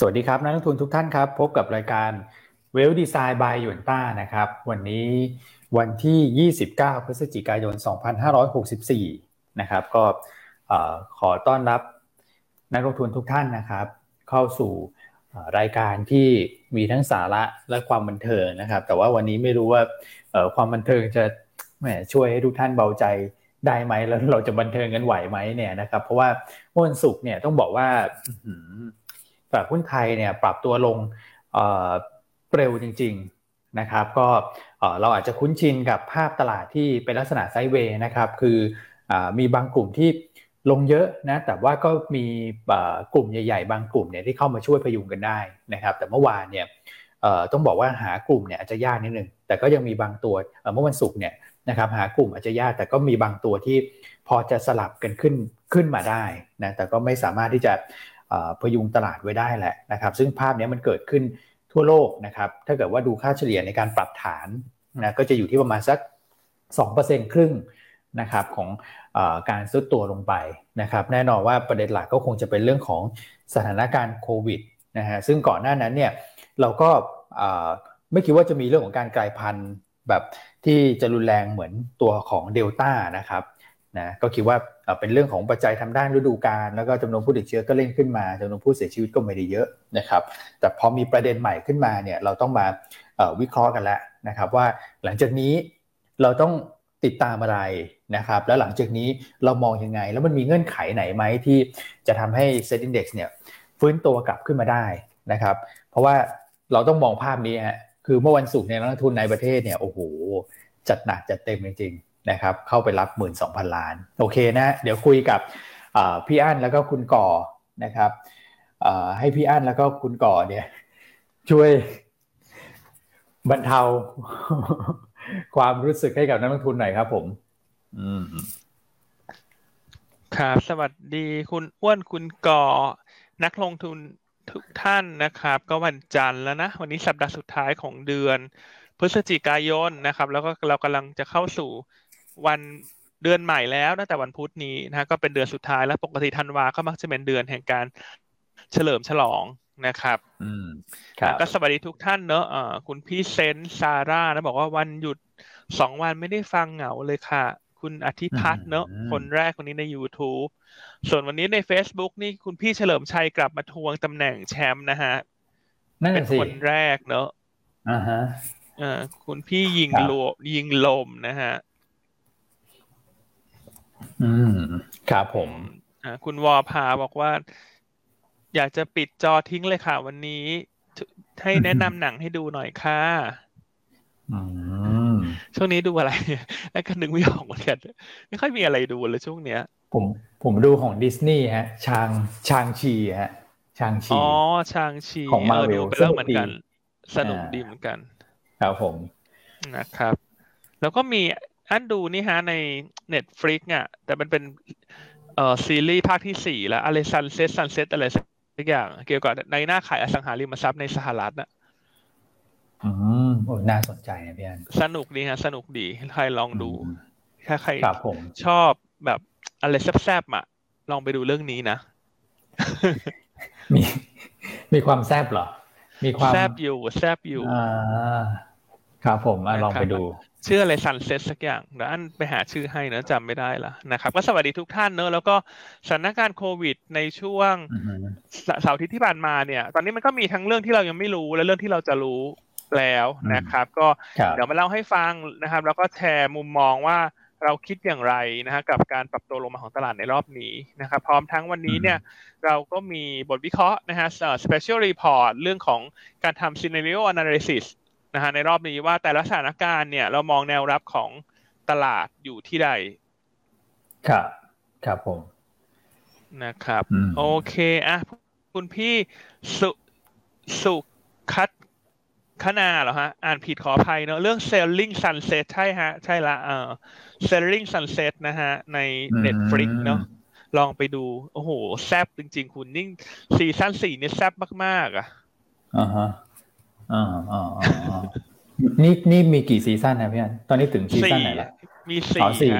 สวัสดีครับนักลงทุนทุกท่านครับ พบกับรายการเวลดีไซน์บายยวนต้านะครับ วันนี้วันที่ 29 พฤศจิกายน 2564 นะครับ ก็ขอต้อนรับนักลงทุนทุกท่านนะครับ เข้าสู่รายการที่มีทั้งสาระและความบันเทิงนะครับ แต่ว่าวันนี้ไม่รู้ว่าความบันเทิงจะแหมช่วยให้ทุกท่านเบาใจได้ไหมแล้วเราจะบันเทิงกันไหวไหมเนี่ยนะครับ เพราะว่าวันศุกร์เนี่ยต้องบอกว่า ตลาดหุ้นไทยเนี่ยปรับตัวลงเร็วจริงๆนะครับก็เราอาจจะคุ้นชินกับภาพตลาดที่เป็นลักษณะไซด์เวย์นะครับคืออมีบางกลุ่มที่ลงเยอะนะแต่ว่าก็มีกลุ่มใหญ่ ๆ บางกลุ่มเนี่ยที่เข้ามาช่วยพยุงกันได้นะครับแต่เมื่อวานเนี่ยต้องบอกว่าหากลุ่มเนี่ยอาจจะยากนิดนึงแต่ก็ยังมีบางตัวเมื่อวันศุกร์เนี่ยนะครับหากลุ่มอาจจะยากแต่ก็มีบางตัวที่พอจะสลับกันขึ้นขึ้นมาได้นะแต่ก็ไม่สามารถที่จะ พยุงตลาดไว้ได้แหละนะครับ ซึ่งภาพนี้มันเกิดขึ้นทั่วโลกนะครับ ถ้าเกิดว่าดูค่าเฉลี่ยในการปรับฐานนะก็จะอยู่ที่ประมาณสัก 2%ครึ่งนะครับของอการซุดตัวลงไปนะครับ แน่นอนว่าประเด็นหลักก็คงจะเป็นเรื่องของสถานการณ์โควิดนะฮะซึ่งก่อนหน้านั้นเนี่ยเราก็ไม่คิดว่าจะมีเรื่องของการกลายพันธุ์แบบที่จะรุนแรงเหมือนตัวของเดลต้านะครับ นะก็คิดว่าเป็นเรื่องของปัจจัยทางด้านฤดูกาลแล้วก็จำนวนผู้ติดเชื้อก็เร่งขึ้นมาจำนวนผู้เสียชีวิตก็ไม่ได้เยอะนะครับ แต่พอมีประเด็นใหม่ขึ้นมาเนี่ยเราต้องมาวิเคราะห์กันแล้วนะครับว่าหลังจากนี้เราต้องติดตามอะไรนะครับ แล้วหลังจากนี้เรามองยังไง แล้วมันมีเงื่อนไขไหนไหมที่จะทำให้ Set Index เนี่ยฟื้นตัวกลับขึ้นมาได้นะครับ เพราะว่าเราต้องมองภาพนี้ฮะคือเมื่อวันศุกร์เนี่ยนักทุนในประเทศเนี่ยโอ้โหจัดหนักจัดเต็มจริง นะครับเข้าไปรับ 1 2 0 0 0 ล้าน โอเคนะเดี๋ยวคุยกับพี่อั้นแล้วก็คุณก่อนะครับให้พี่อั้นแล้วก็คุณก่อเนี่ยช่วยบรรเทาความรู้สึกให้กับนักลงทุนหน่อยครับผม อืมครับ สวัสดีคุณอ้วนคุณก่อ นักลงทุนทุกท่านนะครับ ก็วันจันทร์แล้วนะ วันนี้สัปดาห์สุดท้ายของเดือน พฤศจิกายนนะครับ แล้วก็เรากำลังจะเข้าสู่ วันเดือนใหม่แล้วตั้งแต่วันพุธนี้นะก็เป็นเดือนสุดท้ายแล้วปกติธันวาก็มักจะเป็นเดือนแห่งการเฉลิมฉลองนะครับ อืมก็สวัสดีทุกท่านเนอะอ่าคุณพี่เซนซาร่านะบอกว่าวันหยุดสองวันไม่ได้ฟังเหงาเลยค่ะ คุณอธิพัฒน์เนอะคนแรกคนนี้ใน YouTube ส่วนวันนี้ใน Facebook นี่คุณพี่เฉลิมชัยกลับมาทวงตำแหน่งแชมป์นะฮะเป็นคนแรกเนอะอ่าฮะอ่าคุณพี่ยิงลมยิงลมนะฮะ อืมครับผมอ่าคุณวอพาบอกว่า อยากจะปิดจอทิ้งเลยค่ะ วันนี้ให้แนะนำหนังให้ดูหน่อยค่ะช่วงนี้ดูอะไรแล้วก็นึกไม่ออกเหมือนกันไม่ค่อยมีอะไรดูเลยช่วงเนี้ย ผมผมดูของดิสนีย์ฮะ Shang Shang-Chi ฮะ Shang-Chi อ๋อ Shang-Chi ของมาเวลเรื่องเหมือนกัน สนุกดีเหมือนกัน ครับผมนะครับ แล้วก็มี อันดูนี่ฮะใน Netflix อะ แต่มันเป็นเอ่อซีรีส์ภาคที่สี่แล้วอะไร Sunset Sunset อะไรสักอย่าง เกี่ยวกับในหน้าขายอสังหาริมทรัพย์ในสหรัฐอะอืมโอ้น่าสนใจนะพี่อันสนุกดีฮะ สนุกดี ใครลองดูถ้าใครผมชอบแบบอะไรแซ่บๆอะ ลองไปดูเรื่องนี้นะ มีมีความแซ่บเหรอ มีความแซ่บอยู่แซ่บอยู่อ่าครับผมลองไปดู ชื่ออะไรซันเซ็ตสักอย่างเดี๋ยวอันไปหาชื่อให้นะจำไม่ได้ละนะครับ ก็สวัสดีทุกท่านเนอะแล้วก็สถานการณ์โควิด ในช่วงเสาร์อาทิตย์ที่ผ่านมาเนี่ย ตอนนี้มันก็มีทั้งเรื่องที่เรายังไม่รู้และเรื่องที่เราจะรู้แล้วนะครับ ก็เดี๋ยวมาเล่าให้ฟังนะครับ แล้วก็แชร์มุมมองว่าเราคิดอย่างไรนะฮะกับการปรับตัวลงมาของตลาดในรอบนี้นะครับ พร้อมทั้งวันนี้เนี่ยเราก็มีบทวิเคราะห์นะฮะ special report เรื่องของการทำ scenario analysis นะฮะในรอบนี้ว่าแต่ละสถานการณ์เนี่ยเรามองแนวรับของตลาดอยู่ที่ใด ครับ ครับผม นะครับ โอเคอะคุณพี่สุสุคัดคณาเหรอฮะ อ่านผิดขออภัยเนอะเรื่อง selling sunset ใช่ฮะ ใช่ละเออ selling sunset นะฮะ ใน Netflix เนาะลองไปดู โอ้โห แซบจริง ๆ คุณ นิ่งซีซั่นสี่นี่แซบมาก ๆ อะอ่าฮะ อ่าอ่านี่นี่มีกี่ซีซั่นนะพี่อันตอนนี้ถึงซีซั่นไหนละมีสี่สี่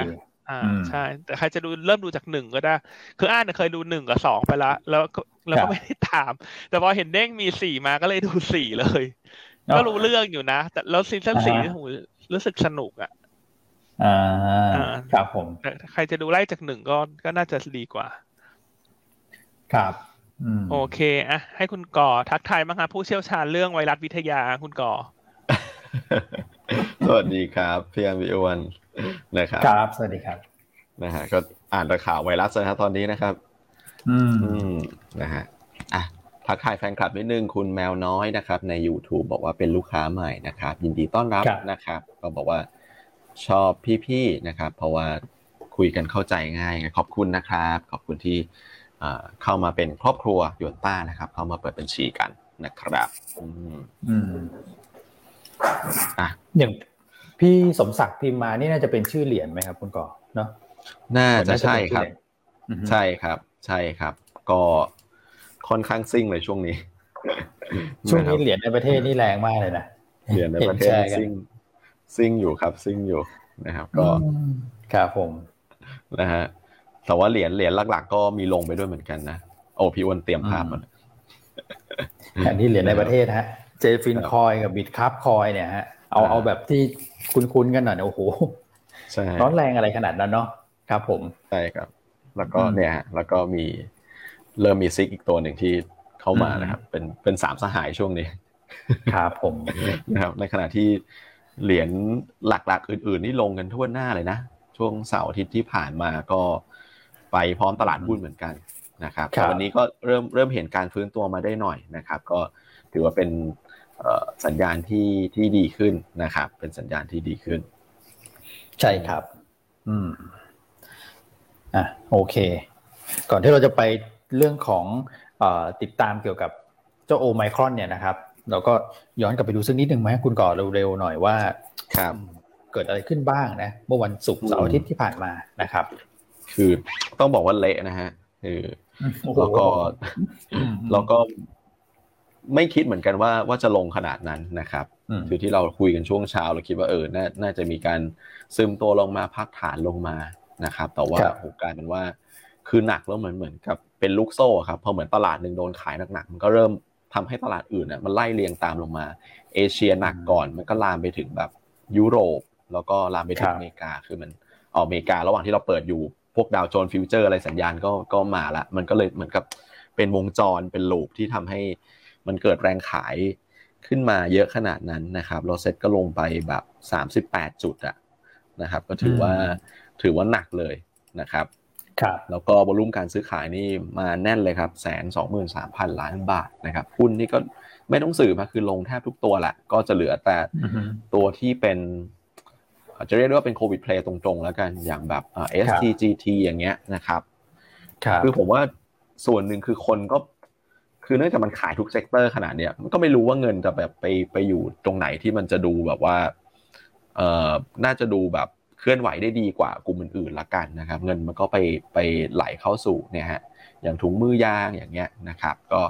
อ่าใช่ แต่ใครจะดูเริ่มดูจากหนึ่งก็ได้ คืออ่านเคยดูหนึ่งกับสองไปแล้วแล้วแล้วก็ไม่ได้ตาม แต่พอเห็นเด้งมีสี่มาก็เลยดูสี่เลย ก็รู้เรื่องอยู่นะ แต่แล้วซีซั่นสี่หูรู้สึกสนุกอะอ่าครับผมใครจะดูไล่จากหนึ่งก็ก็น่าจะดีกว่า ครับ โอเคอะให้คุณก่อทักทายบ้างครับผู้เชี่ยวชาญเรื่องไวรัสวิทยาคุณก่อ สวัสดีครับพี่อันวิวันนะครับครับ สวัสดีครับนะฮะก็อ่านข่าวไวรัสนะครับตอนนี้นะครับ อืมนะฮะอะทักทายแฟนคลับนิดนึงคุณแมวน้อยนะครับ ใน YouTube บอกว่าเป็นลูกค้าใหม่นะครับ ยินดีต้อนรับนะครับ ก็บอกว่าชอบพี่ๆนะครับ เพราะว่าคุยกันเข้าใจง่ายขอบคุณนะครับ ขอบคุณที่ เข้ามาเป็นครอบครัวหยวนต้านะครับ เข้ามาเปิดบัญชีกันนะครับอืมอะอย่างพี่สมศักดิ์พิมมานี่น่าจะเป็นชื่อเหรียญไหมครับ คุณก่อเนาะน่าจะใช่ครับ ใช่ครับ ใช่ครับ ก็ค่อนข้างซิ่งเลยช่วงนี้ ช่วงนี้เหรียญในประเทศนี่แรงมากเลยนะเหรียญในประเทศซิ่งซิ่งอยู่ครับ ซิ่งอยู่นะครับ ก็ครับผมนะฮะ แต่ว่าเหรียญเหรียญหลัก ๆ ก็มีลงไปด้วยเหมือนกันนะโอ้พี่อ้วนเตรียมภาพมาอันนี้เหรียญในประเทศฮะ JFIN Coin กับ Bitkub Coin เนี่ยฮะเอาเอาแบบที่คุ้นๆกันหน่อยโอ้โหใช่ร้อนแรงอะไรขนาดนั้นเนาะครับผมใช่ครับ แล้วก็เนี่ยแล้วก็มีเริ่มมี SIX อีกตัวหนึ่งที่เข้ามานะครับ เป็นเป็นสามสหายช่วงนี้ครับผมนะครับ ในขณะที่เหรียญหลักๆ อื่น ๆ นี่ลงกันทั่วหน้าเลยนะ ช่วงเสาร์อาทิตย์ที่ผ่านมาก็ ไปพร้อมตลาดหุ้นเหมือนกันนะครับวันนี้ก็เริ่มเริ่มเห็นการฟื้นตัวมาได้หน่อยนะครับ ก็ถือว่าเป็นสัญญาณที่ที่ดีขึ้นนะครับ เป็นสัญญาณที่ดีขึ้น ใช่ครับ อืมอะโอเค ก่อนที่เราจะไปเรื่องของอติดตามเกี่ยวกับเจ้าโอไมครอนเนี่ยนะครับ เราก็ย้อนกลับไปดูสักนิดหนึ่งไหมคุณก่อเร็วๆหน่อยว่าครับเกิดอะไรขึ้นบ้างนะ เมื่อวันศุกร์เสาร์อาทิตย์ที่ผ่านมานะครับ คือต้องบอกว่าเละนะฮะคือแล้วก็แล้วก็ไม่คิดเหมือนกันว่าว่าจะลงขนาดนั้นนะครับ คือที่เราคุยกันช่วงเช้าเราคิดว่าเออน่าน่าจะมีการซึมตัวลงมาพักฐานลงมานะครับ แต่ว่าโอกาสเป็นว่า คือหนักแล้วเหมือนเหมือนกับเป็นลูกโซ่ครับพอเหมือนตลาดหนึ่งโดนขายหนักๆมันก็เริ่มทำให้ตลาดอื่นอะมันไล่เรียงตามลงมา เอเชียหนักก่อนมันก็ลามไปถึงแบบยุโรป แล้วก็ลามไปถึงอเมริกาคือมันอเมริการะหว่างที่เราเปิดอยู่ พวก Dow Jones future อะไรสัญญาณก็ก็มาละ มันก็เลยเหมือนกับเป็นวงจรเป็น loop ที่ทำให้มันเกิดแรงขายขึ้นมาเยอะขนาดนั้นนะครับโรเซ็ตก็ลงไปแบบสามสิบแปดจุดอะนะครับ ก็ถือว่าถือว่าหนักเลยนะครับครับแล้วก็บอลุ่มการซื้อขายนี่มาแน่นเลยครับแสนสองหมื่นสามพันล้านบาทนะครับหุ้นนี่ก็ไม่ต้องสื่อมาคือลงแทบทุกตัวแหละก็จะเหลือแต่ตัวที่เป็น จะเรียกว่าเป็นโควิดเพลย์ตรงๆ แล้วกันอย่างแบบเอสทีจีทีอย่างเงี้ยนะครับคือผมว่าส่วนหนึ่งคือคนก็คือเนื่องจากมันขายทุก sector ขนาดเนี้ยมันก็ไม่รู้ว่าเงินจะแบบไปไปอยู่ตรงไหนที่มันจะดูแบบว่าเอ่อน่าจะดูแบบเคลื่อนไหวได้ดีกว่ากลุ่มอื่นๆละกันนะครับ เงินมันก็ไปไปไหลเข้าสู่เนี่ยฮะอย่างถุงมือยางอย่างเงี้ยนะครับ ก็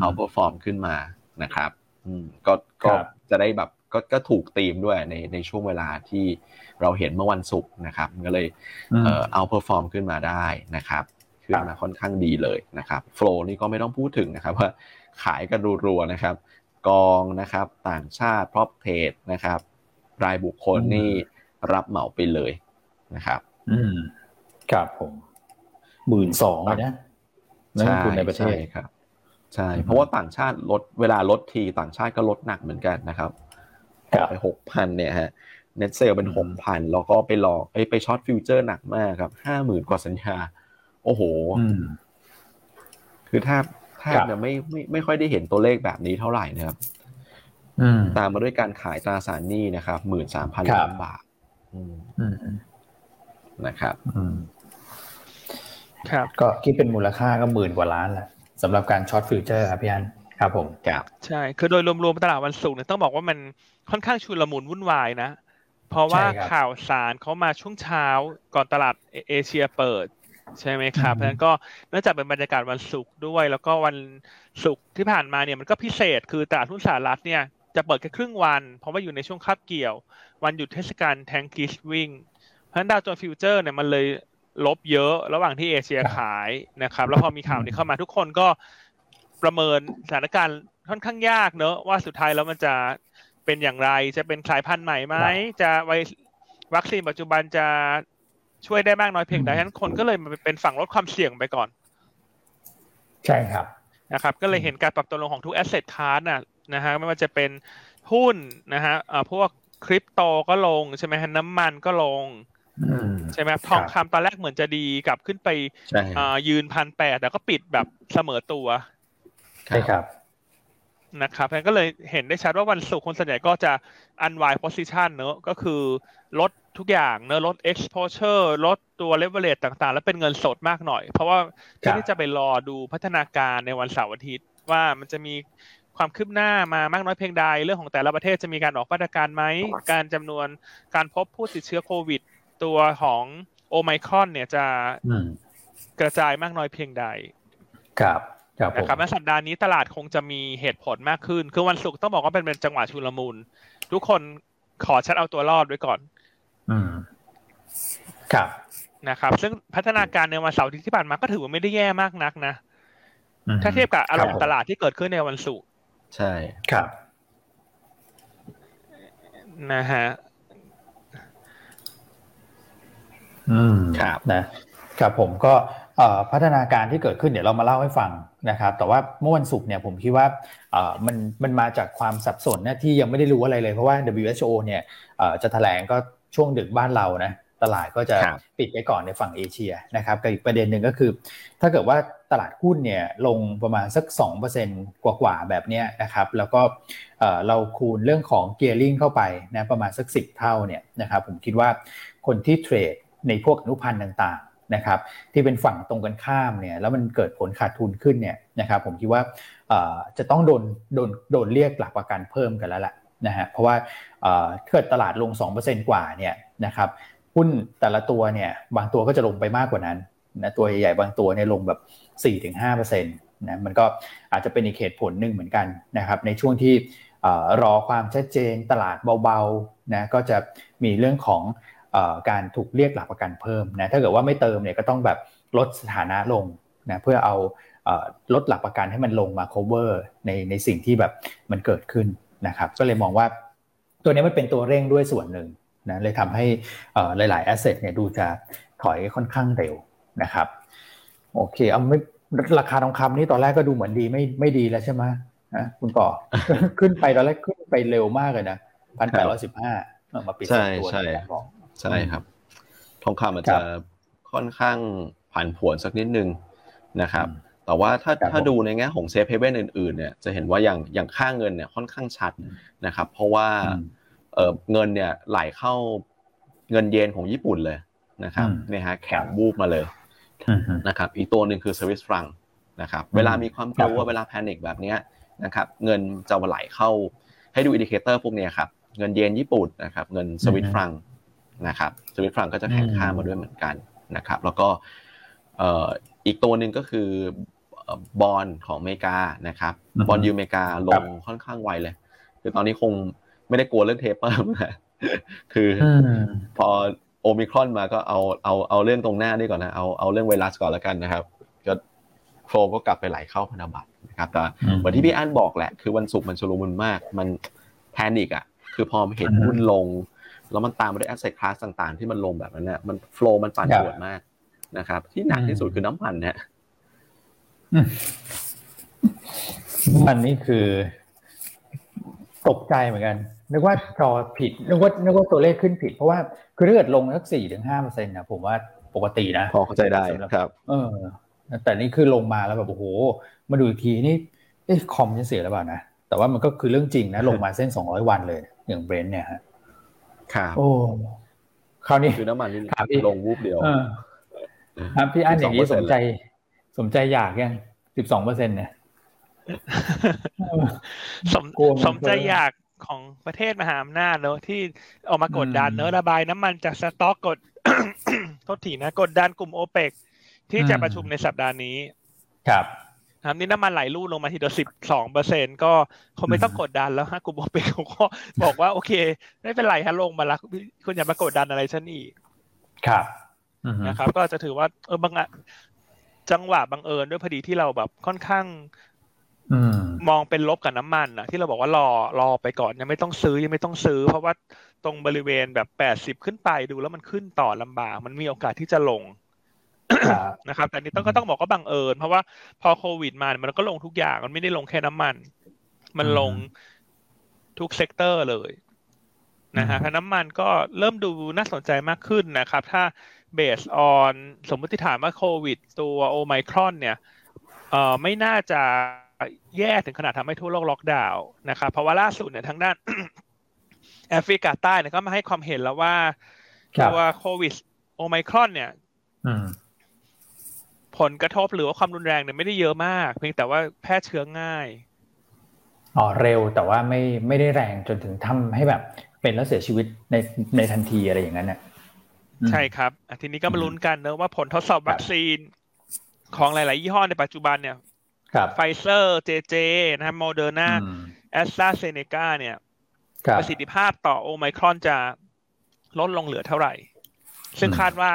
outperform ขึ้นมานะครับ อืมก็ก็จะได้แบบ ก็ก็ถูกตีมด้วยในในช่วงเวลาที่เราเห็นเมื่อวันศุกร์นะครับก็เลยเอ่อ outperform ขึ้นมาได้นะครับขึ้นมาค่อนข้างดีเลยนะครับ flow นี่ก็ไม่ต้องพูดถึงนะครับว่าขายกันรัวๆนะครับ กองนะครับต่างชาติ prop trade นะครับ รายบุคคลนี่รับเหมาไปเลยนะครับ อืมครับผมหมื่นสองเลยนะนักลงทุนในประเทศครับใช่ เพราะว่าต่างชาติลดเวลาลดทีต่างชาติก็ลดหนักเหมือนกันนะครับ ไปหกพันเนี่ยฮะ net sell เป็นหกพันแล้วก็ไปหลอกไป short futures หนักมากครับห้าหมื่นกว่าสัญญา โอ้โห คือถ้าแทบจะไม่ไม่ไม่ค่อยได้เห็นตัวเลขแบบนี้เท่าไหร่นะครับตามมาด้วยการขายตราสารหนี้นะครับหมื่นสามพันล้านบาทนะครับครับ ก็คิดเป็นมูลค่าก็หมื่นกว่าล้านแหละสำหรับการ short futures ครับพี่อันครับผมครับใช่ คือโดยรวมๆตลาดวันศุกร์เนี่ยต้องบอกว่ามัน ค่อนข้างชุลมุนวุ่นวายนะ เพราะว่าข่าวสารเขามาช่วงเช้าก่อนตลาดเอเชียเปิด ใช่ไหมครับเพราะฉะนั้นก็เนื่องจากเป็นบรรยากาศวันศุกร์ด้วย แล้วก็วันศุกร์ที่ผ่านมาเนี่ยมันก็พิเศษคือตลาดหุ้นสหรัฐเนี่ยจะเปิดแค่ครึ่งวัน เพราะว่าอยู่ในช่วงคาบเกี่ยว วันหยุดเทศกาล Thanksgiving เพราะฉะนั้นดาวโจนส์ฟิวเจอร์เนี่ยมันเลยลบเยอะระหว่างที่เอเชียขายนะครับ แล้วพอมีข่าวนี้เข้ามาทุกคนก็ประเมินสถานการณ์ค่อนข้างยากเนอะว่าสุดท้ายแล้วมันจะ เป็นอย่างไร จะเป็นสายพันธุ์ใหม่ไหมจะไววัคซีนปัจจุบันจะช่วยได้มากน้อยเพียงใดฉะนั้นคนก็เลยมาเป็นฝั่งลดความเสี่ยงไปก่อน ใช่ครับนะครับ ก็เลยเห็นการปรับตัวลงของทุกแอสเซทคลาสน่ะนะฮะไม่ว่าจะเป็นหุ้นนะฮะพวกคริปโตก็ลงใช่ไหมฮะน้ำมันก็ลงใช่ไหมทองคำตอนแรกเหมือนจะดีกลับขึ้นไปยืนพันแปดแต่ก็ปิดแบบเสมอตัว ใช่ครับ นะครับก็เลยเห็นได้ชัดว่าวันศุกร์คนส่วนใหญ่ก็จะ unwind position เนอะก็คือลดทุกอย่างเนอะลด exposure ลดตัว leverage ต่างๆ แล้วเป็นเงินสดมากหน่อย เพราะว่าที่จะไปรอดูพัฒนาการในวันเสาร์อาทิตย์ ว่ามันจะมีความคืบหน้ามามากน้อยเพียงใดเรื่องของแต่ละประเทศจะมีการออกมาตรการไหม การจำนวนการพบผู้ติดเชื้อโควิด ตัวของโอไมครอนเนี่ยจะกระจายมากน้อยเพียงใด ครับครับ นะครับและสัปดาห์นี้ตลาดคงจะมีเหตุผลมากขึ้น คือวันศุกร์ต้องบอกว่าเป็นเป็นจังหวะชุลมุน ทุกคนขอชัดเอาตัวรอดไว้ก่อน อืม ครับ นะครับ ซึ่งพัฒนาการในวันเสาร์ที่ผ่านมาก็ถือว่าไม่ได้แย่มากนักนะ ถ้าเทียบกับอารมณ์ตลาดที่เกิดขึ้นในวันศุกร์ ใช่ ครับ นะฮะ อืม ครับ นะ ครับผมก็พัฒนาการที่เกิดขึ้นเดี๋ยวเรามาเล่าให้ฟัง นะครับแต่ว่าเมื่อวันศุกร์เนี่ยผมคิดว่ามันมันมาจากความสับสนนะที่ยังไม่ได้รู้อะไรเลยเพราะว่า WHO เนี่ยจะแถลงก็ช่วงดึกบ้านเรานะตลาดก็จะปิดไปก่อนในฝั่งเอเชียนะครับกับอีกประเด็นหนึ่งก็คือ ถ้าเกิดว่าตลาดหุ้นเนี่ยลงประมาณสัก 2%กว่าๆแบบนี้นะครับแล้วก็เราคูณเรื่องของเกียร์ลิงเข้าไปนะประมาณสัก 10 เท่าเนี่ยนะครับผมคิดว่าคนที่เทรดในพวกอนุพันธ์ต่างๆ นะครับที่เป็นฝั่งตรงกันข้ามเนี่ยแล้วมันเกิดผลขาดทุนขึ้นเนี่ยนะครับผมคิดว่าจะต้องโดนโดนโดนเรียกหลักประกันเพิ่มกันแล้วแหละนะฮะเพราะว่าเกิดตลาดลง 2%กว่าเนี่ยนะครับหุ้นแต่ละตัวเนี่ยบางตัวก็จะลงไปมากกว่านั้นนะตัวใหญ่ๆบางตัวเนี่ยลงแบบ 4-5%นะมันก็อาจจะเป็นอีกเหตุผลหนึ่งเหมือนกันนะครับในช่วงที่รอความชัดเจนตลาดเบาๆนะก็จะมีเรื่องของ การถูกเรียกหลักประกันเพิ่มนะถ้าเกิดว่าไม่เติมเนี่ยก็ต้องแบบลดสถานะลงนะเพื่อเอาลดหลักประกันให้มันลงมา cover ในในสิ่งที่แบบมันเกิดขึ้นนะครับก็เลยมองว่าตัวนี้มันเป็นตัวเร่งด้วยส่วนหนึ่งนะเลยทำให้หลายๆแอสเซทเนี่ยดูจะถอยค่อนข้างเร็วนะครับโอเคเอาไม่ราคาทองคำนี่ตอนแรกก็ดูเหมือนดีไม่ไม่ดีแล้วใช่ไหมนะคุณก่อขึ้นไปตอนแรกขึ้นไปเร็วมากเลยนะพันแปดร้อยสิบห้ามาปิดตัวใช่ใช่ ใช่ครับ ทองคำมันจะค่อนข้างผันผวนสักนิดนึงนะครับ แต่ว่าถ้าถ้าดูในแง่ของ safe haven อื่นๆเนี่ยจะเห็นว่าอย่างอย่างค่าเงินเนี่ยค่อนข้างชัดนะครับ เพราะว่าเงินเนี่ยไหลเข้าเงินเยนของญี่ปุ่นเลยนะครับเนี่ยฮะแข็งวูบมาเลยนะครับ อีกตัวหนึ่งคือสวิสฟรังก์นะครับ เวลามีความกลัวเวลา panic แบบนี้นะครับ เงินจะไหลเข้าให้ดู indicator พวกนี้ครับ เงินเยนญี่ปุ่นนะครับ เงินสวิสฟรังก์ นะครับสวิสฟรังก์ก็จะแข็งค่ามาด้วยเหมือนกันนะครับ แล้วก็อีกตัวหนึ่งก็คือบอลของอเมริกานะครับ bond yield อเมริกาลงค่อนข้างไวเลย คือตอนนี้คงไม่ได้กลัวเรื่อง taper นะคือพอโอมิครอนมาก็เอาเอาเอาเรื่องตรงหน้านี่ก่อนนะเอาเอาเรื่องไวรัสก่อนแล้วกันนะครับ ก็ flow ก็กลับไปไหลเข้าพันธบัตรนะครับแต่เหมือนที่พี่อันบอกแหละ คือวันศุกร์มันชุลมุนมาก มัน panic อะ คือพอเห็นหุ้นลง แล้วมันตามมาด้วยแอสเซทคลาสต่างๆ ที่มันลงแบบนั้นเนี่ยมันโฟล์มันปั่นป่วนมากนะครับ ที่หนักที่สุดคือน้ำมันเนี่ยมันนี่คือตกใจเหมือนกัน นึกว่าจอผิด นึกว่านึกว่าตัวเลขขึ้นผิด เพราะว่าคือถ้าเกิดลงสักสี่ถึงห้าเปอร์เซ็นต์นะผมว่าปกตินะพอเข้าใจได้ครับ เออ แต่นี่คือลงมาแล้วแบบโอ้โห มาดูอีกทีนี่เอ๊ะคอมจะเสียหรือเปล่านะ แต่ว่ามันก็คือเรื่องจริงนะ ลงมาเส้นสองร้อยวันเลย อย่าง Brent เนี่ยฮะ ครับโอ้คราวนี้คือน้ำมันนี่ลงวูบเดียวครับพี่อันอย่างนี้สมใจ สมใจอยากยังสิบสองเปอร์เซ็นต์เนี่ยสมสมใจอยากของประเทศมหาอำนาจเนอะที่ออกมากดดันเนอะระบายน้ำมันจากสต็อกกดโทษทีนะ กดดันกลุ่มโอเปกที่จะประชุมในสัปดาห์นี้ ครับ ครับนี่น้ำมันไหลลู่ลงมาทีเดียวสิบสองเปอร์เซ็นก็เขาไม่ต้องกดดันแล้วฮะกลุ่มโอเปกเขาก็บอกว่าโอเค ไม่เป็นไรฮะลงมาแล้วคุณอย่ามากดดันอะไรฉันอีกครับนะครับ ก็จะถือว่า เออบางจังหวะบังเอิญด้วยพอดีที่เราแบบค่อนข้างมองเป็นลบกับน้ำมันนะที่เราบอกว่ารอรอไปก่อนยังไม่ต้องซื้อยังไม่ต้องซื้อ เพราะว่าตรงบริเวณแบบแปดสิบขึ้นไปดูแล้วมันขึ้นต่อลำบาก มันมีโอกาสที่จะลง นะครับแต่นี้ต้องก็ต้องบอกว่าบังเอิญเพราะว่าพอโควิดมามันก็ลงทุกอย่างมันไม่ได้ลงแค่น้ำมัน มันลงทุก sector เลยนะฮะน้ำมันก็เริ่มดูน่าสนใจมากขึ้นนะครับ ถ้า based on สมมติฐานว่าโควิด ตัวโอไมครอน เนี่ยเอ่อไม่น่าจะแย่ถึงขนาดทำให้ทั่วโลกล็อกดาวน์นะครับเพราะว่าล่าสุดเนี่ยทางด้านแอฟริกาใต้เนี่ยก็มาให้ความเห็นแล้วว่าตัวโควิดโอไมครอน เนี่ย ผลกระทบหรือว่าความรุนแรงเนี่ยไม่ได้เยอะมาก เพียงแต่ว่าแพร่เชื้อง่ายอ๋อเร็วแต่ว่าไม่ไม่ได้แรงจนถึงทำให้แบบ เป็นแล้วเสียชีวิตในในทันทีอะไรอย่างนั้นเนี่ยใช่ครับทีนี้ก็มาลุ้นกันเนอะว่าผลทดสอบวัคซีน ของหลาย ๆ ยี่ห้อในปัจจุบันเนี่ยไฟเซอร์เจเจนะครับโมเดอร์นาแอสตราเซเนกาเนี่ยประสิทธิภาพต่อโอไมครอนจะลดลงเหลือเท่าไหร่ ซึ่งคาดว่า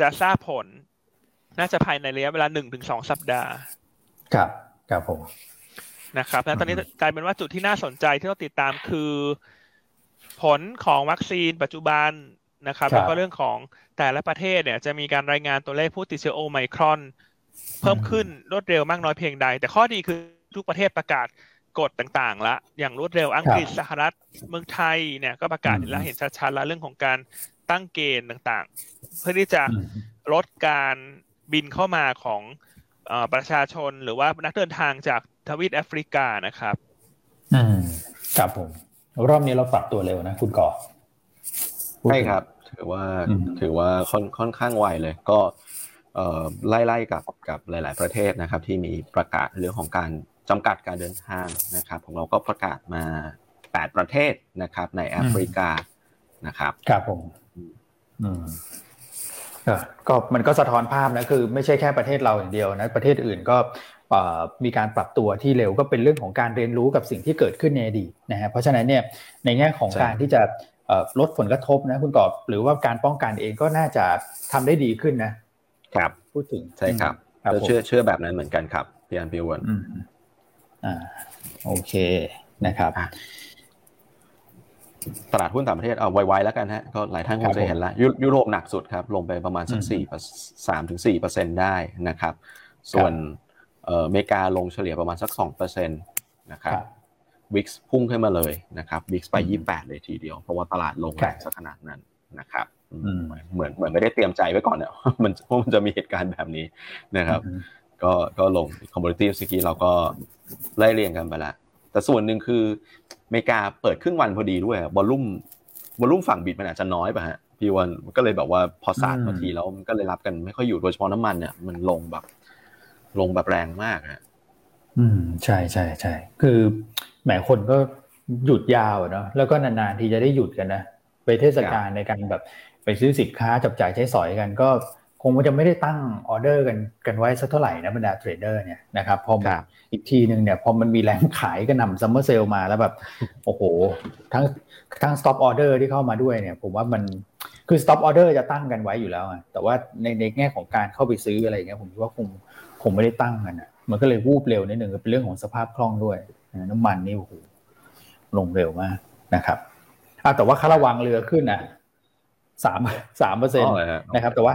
จะทราบผล น่าจะภายในระยะเวลาหนึ่งถึงสองสัปดาห์ ครับครับผมนะครับแล้วตอนนี้กลายเป็นว่าจุดที่น่าสนใจที่ต้องติดตามคือ ผลของวัคซีนปัจจุบันนะครับแล้วก็เรื่องของแต่ละประเทศเนี่ย จะมีการรายงานตัวเลขผู้ติดเชื้อโอไมครอน เพิ่มขึ้นรวดเร็วมากน้อยเพียงใด แต่ข้อดีคือทุกประเทศประกาศกฎต่างๆละอย่างรวดเร็วอังกฤษสหรัฐเมืองไทยเนี่ยก็ประกาศแล้วเห็นชัดๆแล้วเรื่องของการตั้งเกณฑ์ต่างๆ เพื่อที่จะลดการ บินเข้ามาของประชาชนหรือว่านักเดินทางจากทวีปแอฟริกานะครับ อืมครับผม รอบนี้เราปรับตัวเร็วนะ คุณก่อใช่ครับ ถือว่าถือว่าค่อนค่อนข้างไวเลย ก็ไล่ๆกับกับหลาย ๆ ประเทศนะครับ ที่มีประกาศเรื่องของการจำกัดการเดินทางนะครับ ของเราก็ประกาศมาแปดประเทศนะครับ ในแอฟริกานะครับ ครับผมอืม ก็มันก็สะท้อนภาพนะคือไม่ใช่แค่ประเทศเราอย่างเดียวนะประเทศอื่นก็มีการปรับตัวที่เร็วก็เป็นเรื่องของการเรียนรู้กับสิ่งที่เกิดขึ้นในอดีตนะฮะเพราะฉะนั้นเนี่ยในแง่ของการที่จะลดผลกระทบนะคุณกอบหรือว่าการป้องกันเองก็น่าจะทำได้ดีขึ้นนะครับพูดถึงใช่ครับเราเชื่อเชื่อแบบนั้นเหมือนกันครับพี่อันพี่วันอ่าโอเคนะครับ ตลาดหุ้นต่างประเทศเอาไวๆแล้วกันฮะก็หลายท่านคงจะเห็นแล้วยุโรปหนักสุดครับ ลงไปประมาณสักสี่สามถึงสี่เปอร์เซ็นได้นะครับ ส่วนอเมริกาลงเฉลี่ยประมาณสักสองเปอร์เซ็นตนะครับวิกซ์พุ่งขึ้นมาเลยนะครับวิกซ์ไปยี่แปดเลยทีเดียว เพราะว่าตลาดลงแรงสักขนาดนั้นนะครับเหมือนเหมือนไม่ได้เตรียมใจไว้ก่อนเนี่ยมันว่ามันจะมีเหตุการณ์แบบนี้นะครับ ก็ก็ลง commodity เมื่อกี้เราก็ไล่เรียงกันไปแล้ว แต่ส่วนหนึ่งคืออเมริกาเปิดครึ่งวันพอดีด้วย volume volume ฝั่ง bid มันอาจจะน้อยป่ะฮะพี่อันก็เลยแบบว่าพอสาดพอทีแล้วมันก็เลยรับกันไม่ค่อยอยู่โดยเฉพาะน้ำมันเนี่ยมันลงแบบ ลงแบบแรงมากฮะอืมใช่ใช่ใช่คือแหมคนก็หยุดยาวเนาะแล้วก็นานๆที่จะได้หยุดกันนะไปเทศกาลในการแบบไปซื้อสินค้าจับจ่ายใช้สอยกันก็ค งจะไม่ได้ตั้งออเดอร์กันกันไว้สักเท่าไหร่นะบรรดา trader เนี่ยนะครับพออีกทีหนึ่งเนี่ยพอมันมีแรงขายก็นำ summer sale มาแล้วแบบโอ้โหทั้งทั้ง stop order ที่เข้ามาด้วยเนี่ย ผมว่ามันคือ stop order จะตั้งกันไว้อยู่แล้วแต่ว่าในในแง่ของการเข้าไปซื้ออะไรเงี้ยผมคิดว่าคงคงไม่ได้ตั้งกันอะมันก็เลยวูบเร็วนิดหนึ่งเป็นเรื่องของสภาพคล่องด้วยน้ำมันนี่โอ้โหลงเร็วมากนะครับอ่แต่ว่าค่าระวังเรือขึ้นนะ สามสามเปอร์เซ็นต์นะครับ แต่ว่า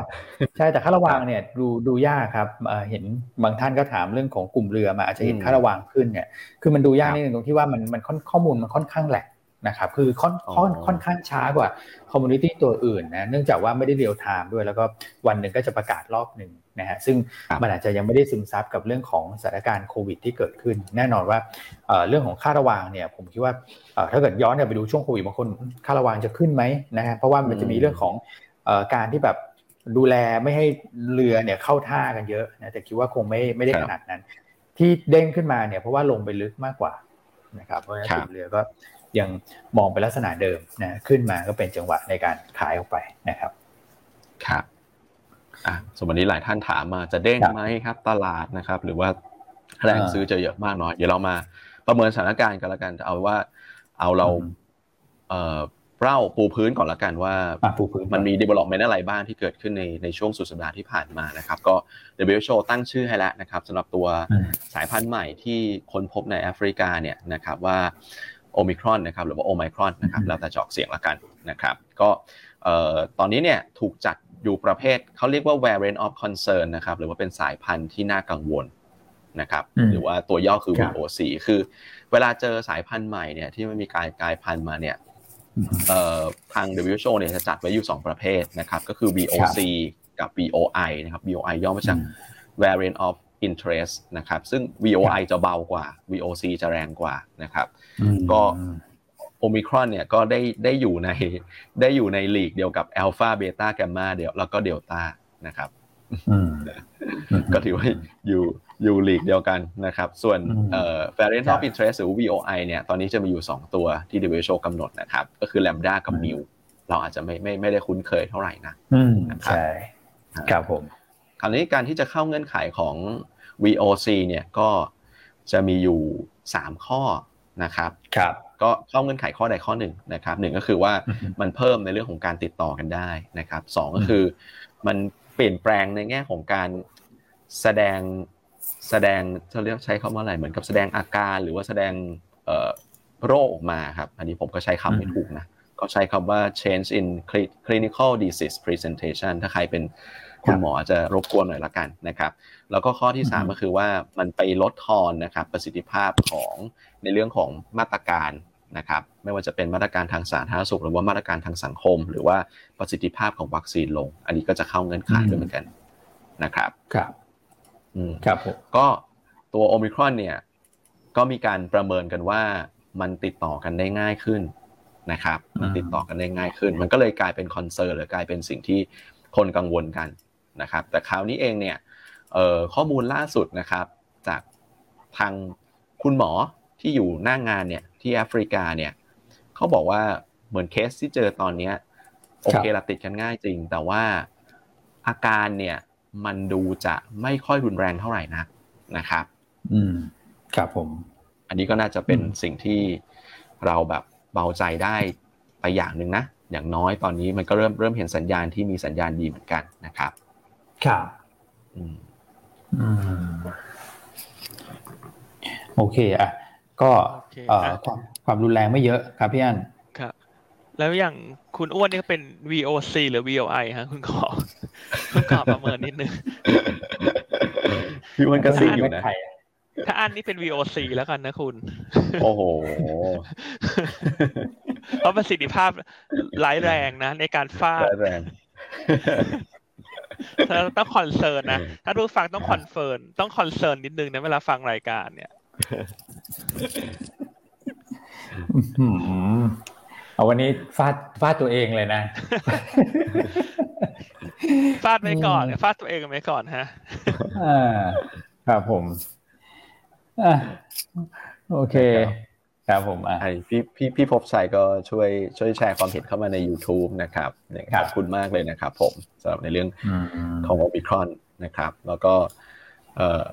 ใช่แต่ค่าระวังเนี่ยดูดูยากครับเห็นบางท่านก็ถามเรื่องของกลุ่มเรือมาอาจจะเห็นค่าระวังขึ้นเนี่ยคือมันดูยากนิดนึงตรงที่ว่ามันมันข้อมูลมันค่อนข้าง lag นะครับคือค่อนค่อนค่อนข้างช้ากว่า commodity ตัวอื่นนะเนื่องจากว่าไม่ได้ real time ด้วยแล้วก็วันหนึ่งก็จะประกาศรอบหนึ่งนะฮะซึ่งมันอาจจะยังไม่ได้ซึมซับกับเรื่องของสถานการณ์โควิดที่เกิดขึ้น แน่นอนว่าเรื่องของค่าระวางเนี่ยผมคิดว่าถ้าเกิดย้อนไปดูช่วงโควิดบางคนค่าระวางจะขึ้นไหมนะฮะเพราะว่ามันจะมีเรื่องของการที่แบบดูแลไม่ให้เรือเนี่ยเข้าท่ากันเยอะนะแต่คิดว่าคงไม่ไม่ได้ขนาดนั้น ที่เด้งขึ้นมาเนี่ยเพราะว่าลงไปลึกมากกว่า นะครับเพราะฉะนั้นเรือก็ยังมองเป็นลักษณะเดิมนะขึ้นมาก็เป็นจังหวะในการขายออกไปนะครับครับอะสมมตินี้หลายท่านถามมาจะเด้งไหมครับ ตลาดนะครับ หรือว่าแรงซื้อจะเยอะมากน้อยเดี๋ยวเรามาประเมินสถานการณ์กันละกันจะเอาว่า เอาเราเอ่อป เล่าปูพื้นก่อนละกันว่ามันมี development อะไรบ้างที่เกิดขึ้นในในช่วงสุดสัปดาห์ที่ผ่านมานะครับ ก็ WHO ตั้งชื่อให้แล้วนะครับสำหรับตัวสายพันธุ์ใหม่ที่ค้นพบในแอฟริกาเนี่ยนะครับว่าโอมิครอนนะครับหรือว่าโอไมครอนนะครับแล้วแต่จอกเสียงละกันนะครับก็ตอนนี้เนี่ยถูกจัดอยู่ประเภทเขาเรียกว่า variant of concern นะครับหรือว่าเป็นสายพันธุ์ที่น่ากังวลนะครับหรือว่าตัวย่อคือ VOC คือ เวลาเจอสายพันธุ์ใหม่เนี่ยที่มันมีการกลายพันธุ์มาเนี่ย ทาง WHO เนี่ยจะจัดไว้อยู่ 2 ประเภทนะครับ ก็คือ VOC กับ VOI นะครับ VOI ย่อมาจาก variant of interest นะครับ ซึ่ง VOI จะเบากว่า VOC จะแรงกว่านะครับ ก็โอมิครอนเนี่ยก็ได้ได้อยู่ในได้อยู่ในลีกเดียวกับอัลฟาเบต้าแกมมาเดียวแล้วก็เดลต้านะครับก็ถือว่าอยู่ อยู่ลีกเดียวกันนะครับ ส่วนเอ่อ variant of interest หรือ VOI เนี่ย ตอนนี้จะมีอยู่ 2 ตัวที่ WHO กำหนดนะครับ ก็คือ lambda กับ mu เราอาจจะไม่ไม่ไม่ได้คุ้นเคยเท่าไหร่นะใช่ครับผม คราวนี้การที่จะเข้าเงื่อนไขของ VOC เนี่ยก็จะมีอยู่ 3 ข้อนะครับครับก็เข้าเงื่อนไขข้อใดข้อหนึ่งนะครับหนึ่งก็คือว่ามันเพิ่มในเรื่องของการติดต่อกันได้นะครับสองก็คือมันเปลี่ยนแปลงในแง่ของการแสดง แสดงจะเรียกใช้คำว่าอะไรเหมือนกับแสดงอาการหรือว่าแสดงโรคออกมาครับ อันนี้ผมก็ใช้คำไม่ถูกนะก็ใช้คำว่า change in clinical disease presentation ถ้าใครเป็นคุณหมอจะรบกวนหน่อยละกันนะครับ แล้วก็ข้อที่ 3 ก็คือว่ามันไปลดทอนนะครับประสิทธิภาพของในเรื่องของมาตรการนะครับ ไม่ว่าจะเป็นมาตรการทางสาธารณสุข หรือว่ามาตรการทางสังคม หรือว่าประสิทธิภาพของวัคซีนลง อันนี้ก็จะเข้าเงื่อนไขด้วยเหมือนกันนะครับ ครับ ครับผมก็ตัวโอมิครอนเนี่ยก็มีการประเมินกันว่ามันติดต่อกันได้ง่ายขึ้นนะครับ มันติดต่อกันได้ง่ายขึ้น มันก็เลยกลายเป็น concern หรือกลายเป็นสิ่งที่คนกังวลกันนะครับ แต่คราวนี้เองเนี่ยข้อมูลล่าสุดนะครับ จากทางคุณหมอที่อยู่หน้างงานเนี่ยที่แอฟริกาเนี่ยเขาบอกว่าเหมือนเคสที่เจอตอนนี้โอเคละติดกันง่ายจริง แต่ว่าอาการเนี่ย มันดูจะไม่ค่อยรุนแรงเท่าไหร่นักนะครับ อืมครับผม อันนี้ก็น่าจะเป็นสิ่งที่เราแบบเบาใจได้ไปอย่างหนึ่งนะ อย่างน้อยตอนนี้มันก็เริ่มเริ่มเห็นสัญญาณที่มีสัญญาณดีเหมือนกันนะครับ ครับอืมโอเคอะก็ความความรุนแรงไม่เยอะครับพี่อันครับ แล้วอย่างคุณอ้วนนี่เป็น VOC หรือ VOI ฮะ คุณขอคุณขอประเมินนิดนึงพี่อ้วนก็ซิงอยู่นะถ้าอันนี้เป็น VOC แล้วกันนะคุณ โอ้โห เพราะประสิทธิภาพร้ายแรงนะ ในการฟาดแรงต้องคอนเซิร์นนะ ถ้ารู้ฟังต้องคอนเฟิร์นต้องคอนเซิร์นนิดนึงนะเวลาฟังรายการเนี่ย เอาวันนี้ฟาดฟาดตัวเองเลยนะ ฟาดไปก่อนฟาดตัวเองไปก่อนฮะอ่าครับผมอ่าโอเค ครับผมอะพี่พี่พี่พบชัยก็ช่วยช่วยแชร์ความเห็นเข้ามาใน YouTube นะครับขอบคุณมากเลยนะครับผมสำหรับในเรื่องของโอมิครอนนะครับ แล้วก็เอ่อ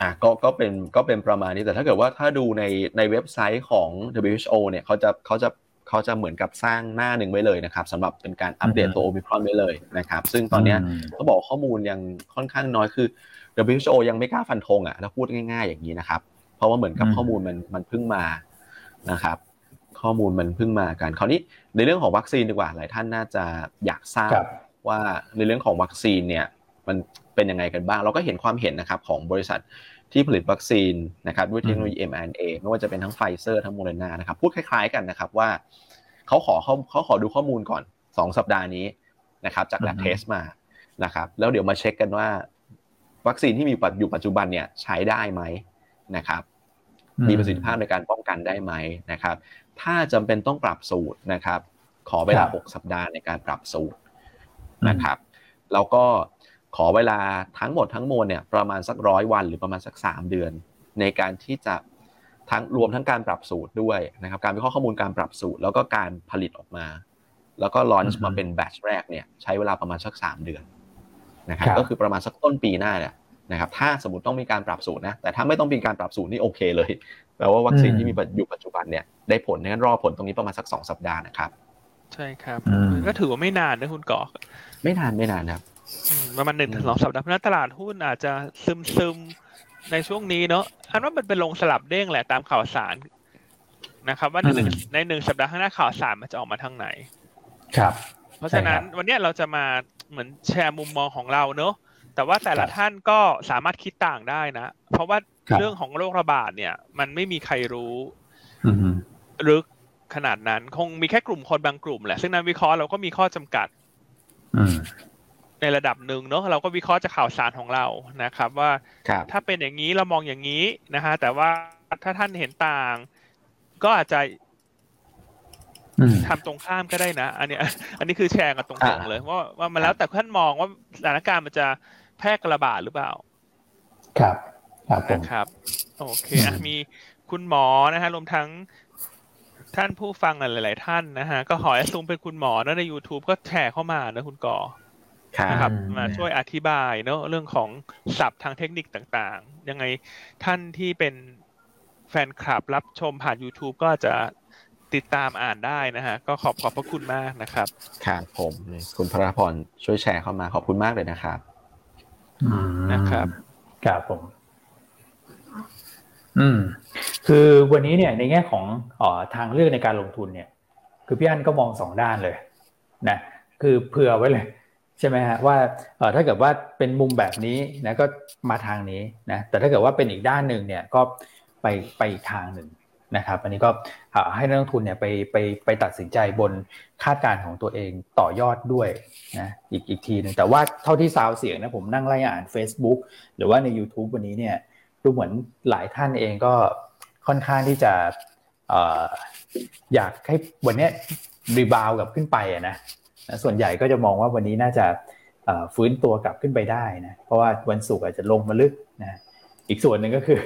อะก็ก็เป็นก็เป็นประมาณนี้แต่ถ้าเกิดว่าถ้าดูในในเว็บไซต์ของ WHO เนี่ยเขาจะเขาจะ เขาจะเหมือนกับสร้างหน้าหนึ่งไว้เลยนะครับสำหรับเป็นการอัปเดตตัวโอมิครอนไว้เลยนะครับ ซึ่งตอนนี้เขาบอกข้อมูลยังค่อนข้างน้อยคือ WHO ยังไม่กล้าฟันธงอะถ้าพูดง่าย ๆอย่างนี้นะครับ เพราะว่าเหมือนกับข้อมูลมันมันเพิ่งมานะครับ ข้อมูลมันเพิ่งมากันคราวนี้ในเรื่องของวัคซีนดีกว่าหลายท่านน่าจะอยากทราบว่าในเรื่องของวัคซีนเนี่ยมันเป็นยังไงกันบ้าง เราก็เห็นความเห็นนะครับของบริษัท ที่ผลิตวัคซีนนะครับด้วยเทคโนโลยี mRNA ไม่ว่าจะเป็นทั้งไฟเซอร์ทั้งโมเดอร์นานะครับพูดคล้ายๆกันนะครับว่าเขาขอเขาเขาขอดูข้อมูลก่อน 2 สัปดาห์นี้นะครับจาก lab test มานะครับแล้วเดี๋ยวมาเช็คกันว่า วัคซีนที่มีอยู่ปัจจุบันเนี่ยใช้ได้ไหมนะครับมีประสิทธิภาพในการป้องกันได้ไหมนะครับ ถ้าจำเป็นต้องปรับสูตรนะครับ ขอเวลา 6 สัปดาห์ในการปรับสูตรนะครับ แล้วก็ ขอเวลาทั้งหมดทั้งมวลเนี่ยประมาณสักร้อยวันหรือประมาณสักสามเดือน ในการที่จะทั้งรวมทั้งการปรับสูตรด้วยนะครับการวิเคราะห์ข้อมูลการปรับสูตร แล้วก็การผลิตออกมา แล้วก็ลอนช์มาเป็นแบตช์แรกเนี่ยใช้เวลาประมาณสักสามเดือนนะครับก็คือประมาณสักต้นปีหน้าเนี่ยนะครับถ้าสมมติต้องมีการปรับสูตรนะแต่ถ้าไม่ต้องมีการปรับสูตรนี่โอเคเลยแปลว่าวัคซีนที่มีอยู่ปัจจุบันเนี่ยได้ผลงั้นรอผลตรงนี้ประมาณสักสองสัปดาห์นะครับใใช่ครับก็ถือว่าไม่นานนะคุณกอกไม่นานไม่นานครับ ประมาณหนึ่งถึงสองสัปดาห์เพราะตลาดหุ้นอาจจะซึมซึมในช่วงนี้เนาะอันว่ามันเป็นลงสลับเด้งแหละตามข่าวสารนะครับว่าในหนึ่งในหนึ่งสัปดาห์ข้างหน้าข่าวสารมันจะออกมาทางไหน ครับ เพราะฉะนั้นวันนี้เราจะมาเหมือนแชร์มุมมองของเราเนาะแต่ว่าแต่ละท่านก็สามารถคิดต่างได้นะ เพราะว่าเรื่องของโรคระบาดเนี่ย มันไม่มีใครรู้ลึกขนาดนั้น คงมีแค่กลุ่มคนบางกลุ่มแหละ ซึ่งนันวิเคราะห์เราก็มีข้อจำกัด ในระดับหนึ่งเนาะเราก็วิเคราะห์จากข่าวสารของเรานะครับ ว่าถ้าเป็นอย่างนี้เรามองอย่างนี้นะฮะแต่ว่าถ้าท่านเห็นต่าง ก็อาจจะทำตรงข้ามก็ได้นะ อันนี้อันนี้คือแชร์กันตรงๆเลยว่าว่ามันแล้วแต่ท่านมองว่าสถานการณ์มันจะแพร่กระบาดหรือเปล่า ครับ ครับนะครับ โอเคอะมีคุณหมอนะฮะรวมทั้งท่านผู้ฟังหลาย ๆ ท่านนะฮะก็ขอให้ซูมเป็นคุณหมอนะใน YouTube ก็แชร์เข้ามานะคุณก่อ นะครับมาช่วยอธิบายเนาะเรื่องของศัพท์ทางเทคนิคต่างๆ ยังไงท่านที่เป็นแฟนคลับรับชมผ่าน YouTube ก็จะติดตามอ่านได้นะฮะ ก็ขอบขอบพระคุณมากนะครับครับผมคุณพระพรช่วยแชร์เข้ามาขอบคุณมากเลยนะครับนะครับครับผม อืม คือวันนี้เนี่ยในแง่ของออทางเลือกในการลงทุนเนี่ย คือพี่อันก็มองสองด้านเลย นะ คือเผื่อไว้เลย ใช่ไหมฮะว่าเออถ้าเกิดว่าเป็นมุมแบบนี้นะก็มาทางนี้นะแต่ถ้าเกิดว่าเป็นอีกด้านหนึ่งเนี่ยก็ไปไปอีกทางหนึ่งนะครับอันนี้ก็ให้นักลงทุนเนี่ยไปไปไปตัดสินใจบนคาดการณ์ของตัวเองต่อยอดด้วยนะอีกอีกทีหนึ่งแต่ว่าเท่าที่ซาวเสียงนะผมนั่งไล่อ่าน Facebook หรือว่าใน YouTube วันนี้เนี่ยดูเหมือนหลายท่านเองก็ค่อนข้างที่จะอยากให้วันนี้รีบาวกับขึ้นไปนะ ส่วนใหญ่ก็จะมองว่าวันนี้น่าจะฟื้นตัวกลับขึ้นไปได้นะเพราะว่าวันศุกร์อาจจะลงมาลึกนะอีกส่วนหนึ่งก็คือ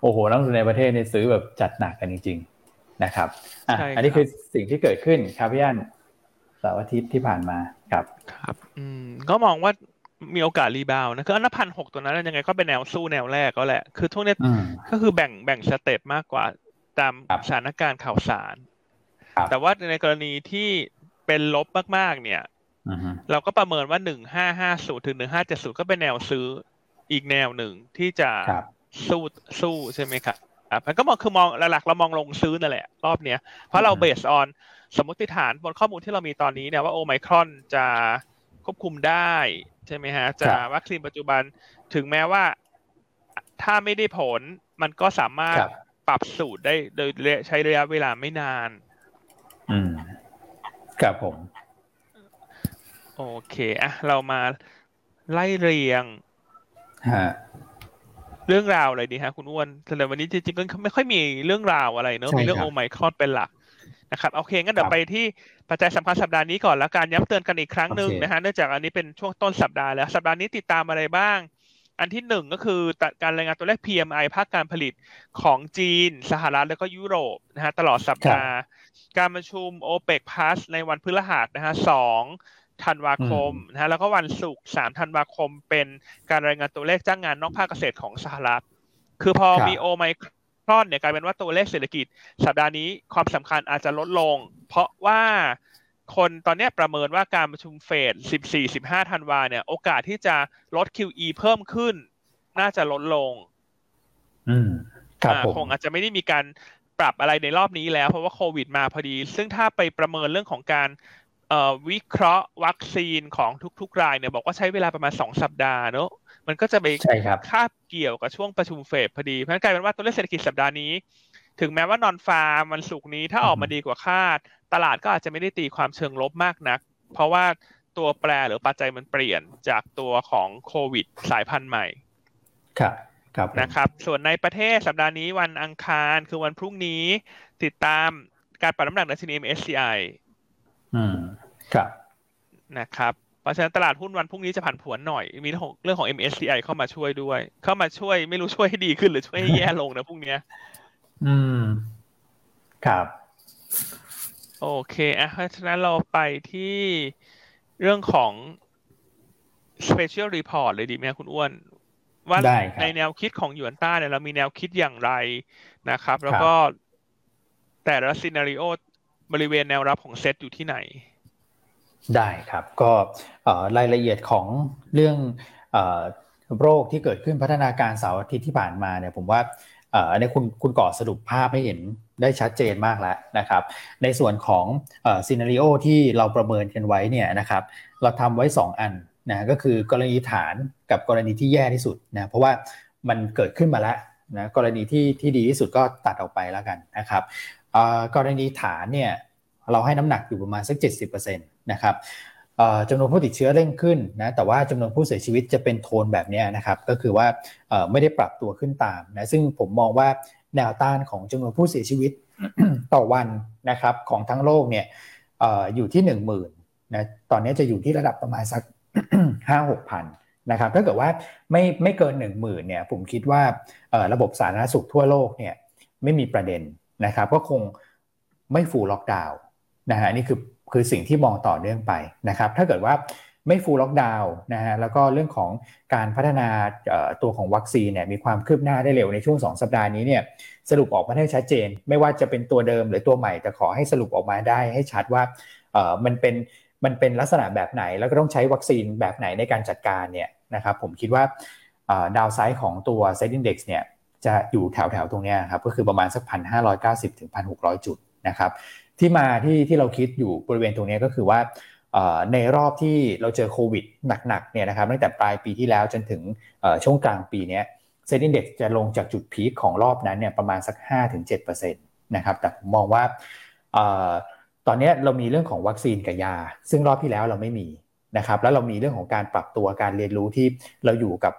โอ้โหนักลงทุนในประเทศเนี่ยซื้อแบบจัดหนักกันจริง ๆ นะครับอะอันนี้คือสิ่งที่เกิดขึ้นครับพี่อันเสาร์อาทิตย์ที่ผ่านมาครับครับ อืมก็มองว่ามีโอกาสรีบาวนะคืออันพันหกตัวนั้นยังไงก็เป็นแนวสู้แนวแรกก็แหละ คือทุกเนี้ยก็คือแบ่งแบ่งสเต็ปมากกว่าตามสถานการณ์ข่าวสาร แต่ว่าในกรณีที่ เป็นลบมากๆ เนี่ยเราก็ประเมินว่าหนึ่งห้าห้าศูนย์ถึงหนึ่งห้าเจ็ดศูนย์ก็เป็นแนวซื้ออีกแนวหนึ่งที่จะสู้สู้ใช่ไหมครับอะมันก็มองคือมองหลักๆเรามองลงซื้อนั่นแหละ รอบเนี้ยเพราะเราเบสออนสมมติฐานบนข้อมูลที่เรามีตอนนี้เนี่ยว่าโอไมครอนจะควบคุมได้ใช่ไหมฮะจะวัคซีนปัจจุบันถึงแม้ว่าถ้าไม่ได้ผลมันก็สามารถปรับสูตรได้โดยใช้ระยะเวลาไม่นาน อืม ครับผม โอเคอะเรามาไล่เรียงฮะเรื่องราวอะไรดีฮะคุณอ้วนแต่วันนี้จริงๆก็ไม่ค่อยมีเรื่องราวอะไรเนอะมีเรื่องโอไมครอนเป็นหลักนะครับโอเคงั้นเดี๋ยวไปที่ปัจจัยสำคัญสัปดาห์นี้ก่อนแล้วการย้ำเตือนกันอีกครั้งหนึ่งนะฮะเนื่องจากอันนี้เป็นช่วงต้นสัปดาห์แล้ว สัปดาห์นี้ติดตามอะไรบ้าง อันที่หนึ่งก็คือการรายงานตัวเลข PMI ภาคการผลิตของจีน สหรัฐแล้วก็ยุโรปนะฮะตลอดสัปดาห์ การประชุม OPEC Plus ในวันพฤหัสนะฮะสองธันวาคมนะฮะแล้วก็วันศุกร์สามธันวาคม เป็นการรายงานตัวเลขจ้างงานนอกภาคเกษตรของสหรัฐ คือพอมีโอไมครอนเนี่ยกลายเป็นว่าตัวเลขเศรษฐกิจ สัปดาห์นี้ความสำคัญอาจจะลดลง เพราะว่าคนตอนนี้ประเมินว่าการประชุมเฟด 14 15 ธันวาเนี่ย โอกาสที่จะลด QE เพิ่มขึ้น น่าจะลดลง อืม ครับคงอาจจะไม่ได้มีการ ปรับอะไรในรอบนี้แล้วเพราะว่าโควิดมาพอดี ซึ่งถ้าไปประเมินเรื่องของการวิเคราะห์วัคซีนของทุกๆ รายเนี่ยบอกว่าใช้เวลาประมาณสองสัปดาห์เนอะมันก็จะไปคาบเกี่ยวกับช่วงประชุมเฟดพอดีเพราะนั้นกลายเป็นว่าตัวเลขเศรษฐกิจสัปดาห์นี้ ถึงแม้ว่านอนฟาร์มวันศุกร์นี้ถ้าออกมาดีกว่าคาด ตลาดก็อาจจะไม่ได้ตีความเชิงลบมากนัก เพราะว่าตัวแปรหรือปัจจัยมันเปลี่ยนจากตัวของโควิดสายพันธุ์ใหม่ ครับครับ นะครับ ส่วนในประเทศสัปดาห์นี้วันอังคารคือวันพรุ่งนี้ ติดตามการปรับน้ำหนักดัชนี MSCI อืมครับนะครับเพราะฉะนั้นตลาดหุ้นวันพรุ่งนี้จะผันผวนหน่อย มีเรื่องของ MSCI เข้ามาช่วยด้วย เข้ามาช่วยไม่รู้ช่วยให้ดีขึ้นหรือช่วยให้แย่ลงนะพรุ่งนี้ อืม ครับ โอเคอะเพราะฉะนั้นเราไปที่เรื่องของ Special Report เลยดีไหมคุณอ้วน ว่าในแนวคิดของหยวนต้าเนี่ยเรามีแนวคิดอย่างไรนะครับ แล้วก็แต่ละซีนารีโอบริเวณแนวรับของเซตอยู่ที่ไหน ได้ครับ ก็รายละเอียดของเรื่องโรคที่เกิดขึ้นพัฒนาการเสาร์อาทิตย์ที่ผ่านมาเนี่ยผมว่าอันนี้คุณคุณก่อสรุปภาพให้เห็นได้ชัดเจนมากแล้วนะครับ ในส่วนของซีนารีโอที่เราประเมินกันไว้เนี่ยนะครับ เราทำไว้ 2 อัน นะก็คือกรณีฐานกับกรณีที่แย่ที่สุดนะเพราะว่ามันเกิดขึ้นมาแล้วนะกรณีที่ที่ดีที่สุดก็ตัดออกไปแล้วกันนะครับกรณีฐานเนี่ยเราให้น้ำหนักอยู่ประมาณสัก 70%นะครับจำนวนผู้ติดเชื้อเร่งขึ้นนะแต่ว่าจำนวนผู้เสียชีวิตจะเป็นโทนแบบนี้นะครับก็คือว่าไม่ได้ปรับตัวขึ้นตามนะซึ่งผมมองว่าแนวต้านของจำนวนผู้เสียชีวิตต่อวันนะครับของทั้งโลกเนี่ยอยู่ที่ 1 0,000นะตอนนี้จะอยู่ที่ระดับประมาณสัก 5 6พันนะครับถ้าเกิดว่าไม่ไม่เกิน1 0,000เนี่ยผมคิดว่าระบบสาธารณสุขทั่วโลกเนี่ยไม่มีประเด็นนะครับก็คงไม่ฟูล็อกดาวน์นะฮะนี่คือคือสิ่งที่มองต่อเนื่องไปนะครับถ้าเกิดว่าไม่ฟูลล็อกดาวน์นะฮะแล้วก็เรื่องของการพัฒนาตัวของวัคซีนเนี่ยมีความคืบหน้าได้เร็วในช่วง 2 สัปดาห์นี้เนี่ยสรุปออกมาได้ชัดเจน ไม่ว่าจะเป็นตัวเดิมหรือตัวใหม่แต่ขอให้สรุปออกมาได้ให้ชัดว่ามันเป็น มันเป็นลักษณะแบบไหน แล้วก็ต้องใช้วัคซีนแบบไหนในการจัดการเนี่ยนะครับผมคิดว่าดาวไซด์ของตัวเซ็นดิงเด็กเนี่ยจะอยู่แถวๆตรงนี้ครับก็คือประมาณสักพันห้าร้อยเก้าสิบถึงพันหกร้อยจุดนะครับที่มาที่ที่เราคิดอยู่บริเวณตรงนี้ก็คือว่าในรอบที่เราเจอโควิดหนักๆเนี่ยนะครับตั้งแต่ปลายปีที่แล้วจนถึงช่วงกลางปีนี้เซ็นดิ้งเด็กจะลงจากจุดพีคของรอบนั้นเนี่ยประมาณสัก 5-7%นะครับแต่ผมมองว่า ตอนนี้เรามีเรื่องของวัคซีนกับยา ซึ่งรอบที่แล้วเราไม่มีนะครับแล้วเรามีเรื่องของการปรับตัวการเรียนรู้ที่เราอยู่กับ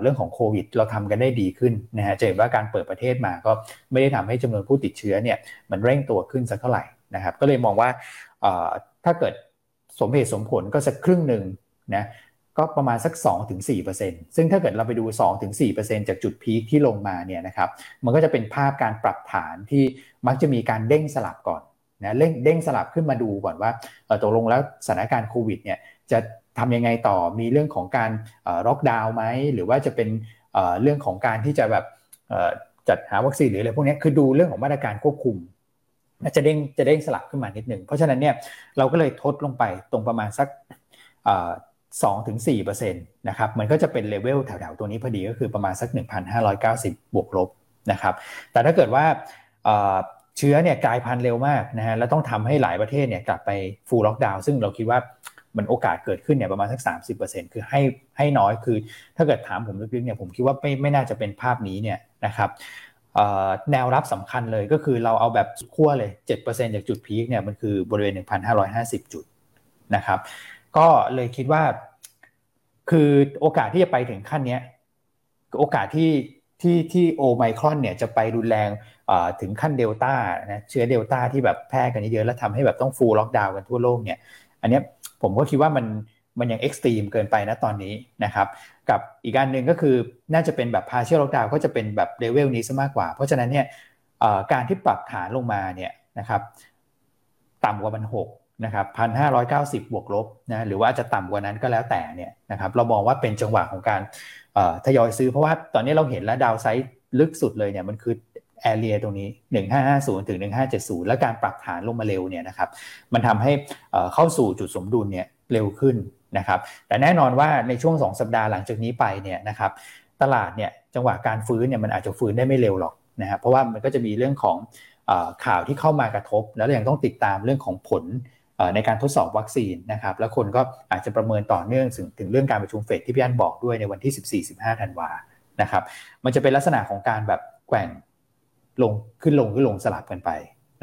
เรื่องของโควิด เราทำกันได้ดีขึ้นนะฮะจะเห็นว่าการเปิดประเทศมาก็ไม่ได้ทำให้จำนวนผู้ติดเชื้อเนี่ยมันเร่งตัวขึ้นสักเท่าไหร่นะครับก็เลยมองว่าถ้าเกิดสมเหตุสมผลก็สักครึ่งหนึ่งนะก็ประมาณสัก 2-4%ซึ่งถ้าเกิดเราไปดู 2-4%จากจุดพีคที่ลงมาเนี่ยนะครับมันก็จะเป็นภาพการปรับฐานที่มักจะมีการเด้งสลับก่อน นะเด้งเด้งสลับขึ้นมาดูก่อนว่าตกลงแล้วสถานการณ์โควิดเนี่ยจะทำยังไงต่อมีเรื่องของการล็อกดาวน์ไหมหรือว่าจะเป็นเรื่องของการที่จะแบบจัดหาวัคซีนหรืออะไรพวกนี้คือดูเรื่องของมาตรการควบคุมจะเด้งจะเด้งสลับขึ้นมานิดหนึ่งเพราะฉะนั้นเนี่ยเราก็เลยทดลงไปตรงประมาณสักสองถึงสี่เปอร์เซ็นต์นะครับมันก็จะเป็นเลเวลแถวๆตัวนี้พอดีก็คือประมาณสัก 1,590 บวกลบนะครับแต่ถ้าเกิดว่า เชื้อเนี่ยกลายพันธุ์เร็วมากนะฮะแล้วต้องทำให้หลายประเทศเนี่ยกลับไป full lockdown ซึ่งเราคิดว่ามันโอกาสเกิดขึ้นเนี่ยประมาณสัก 30%คือให้ให้น้อยคือ ถ้าเกิดถามผมลึกๆเนี่ยผมคิดว่าไม่ไม่น่าจะเป็นภาพนี้เนี่ยนะครับแนวรับสำคัญเลยก็คือเราเอาแบบขั้วเลย 7%จากจุด peak เนี่ยมันคือบริเวณ 1,550 จุดนะครับก็เลยคิดว่า คือโอกาสที่จะไปถึงขั้นนี้โอกาสที่ที่ที่โอไมครอนเนี่ยจะไปรุนแรง ถึงขั้นเดลต้านะเชื้อเดลต้าที่แบบแพร่กันเยอะแล้วทำให้แบบต้อง full lockdown กันทั่วโลกเนี่ย อันนี้ผมก็คิดว่ามันมันยัง extreme เกินไปนะตอนนี้นะครับ กับอีกการหนึ่งก็คือน่าจะเป็นแบบ partial lockdown ก็จะเป็นแบบเลเวลนี้ซะมากกว่า เพราะฉะนั้นเนี่ยการที่ปรับฐานลงมาเนี่ยนะครับต่ำกว่ามันหกนะครับพันห้าร้อยเก้าสิบบวกลบนะหรือว่าจะต่ำกว่านั้นก็แล้วแต่เนี่ยนะครับเรามองว่าเป็นจังหวะของการทยอยซื้อเพราะว่าตอนนี้เราเห็นแล้ว downside ลึกสุดเลยเนี่ยมันคือ area ตรงนี้ 1550 ถึง 1570 และการปรับฐานลงมาเร็วเนี่ยนะครับมันทำให้เข้าสู่จุดสมดุลเนี่ยเร็วขึ้นนะครับแต่แน่นอนว่าในช่วง 2 สัปดาห์หลังจากนี้ไปเนี่ยนะครับตลาดเนี่ยจังหวะการฟื้นเนี่ยมันอาจจะฟื้นได้ไม่เร็วหรอกนะครับเพราะว่ามันก็จะมีเรื่องของข่าวที่เข้ามากระทบ แล้วยังต้องติดตามเรื่องของผลในการทดสอบวัคซีนนะครับแล้วคนก็อาจจะประเมินต่อเนื่องถึงถึงเรื่องการประชุมเฟดที่พี่อันบอกด้วยในวันที่ 14-15ธันวานะครับมันจะเป็นลักษณะของการแบบแกว่ง ลงขึ้นลงขึ้นลงสลับกันไป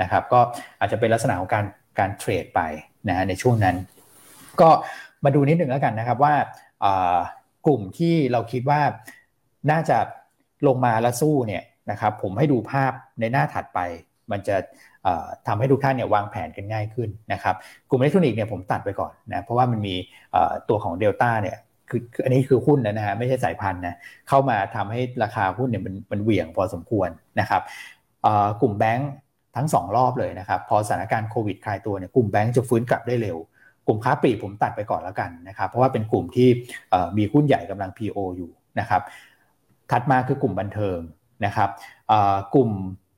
นะครับ ก็อาจจะเป็นลักษณะของการการเทรดไปนะฮะในช่วงนั้น ก็มาดูนิดหนึ่งแล้วกันนะครับว่ากลุ่มที่เราคิดว่าน่าจะลงมาแล้วสู้เนี่ยนะครับ ผมให้ดูภาพในหน้าถัดไป มันจะทำให้ทุกท่านเนี่ยวางแผนกันง่ายขึ้นนะครับ กลุ่มอิเล็กทรอนิกส์เนี่ยผมตัดไปก่อนนะเพราะว่ามันมีตัวของเดลต้าเนี่ย คืออันนี้คือหุ้นนะฮะไม่ใช่สายพันธุ์นะเข้ามาทำให้ราคาหุ้นเนี่ยมันมันเหวี่ยงพอสมควรนะครับกลุ่มแบงค์ทั้ง 2 รอบเลยนะครับ พอสถานการณ์โควิดคลายตัวเนี่ยกลุ่มแบงค์จะฟื้นกลับได้เร็ว กลุ่มค้าปลีกผมตัดไปก่อนแล้วกันนะครับ เพราะว่าเป็นกลุ่มที่มีหุ้นใหญ่กำลัง PO อยู่นะครับถัดมาคือกลุ่มบันเทิงนะครับกลุ่ม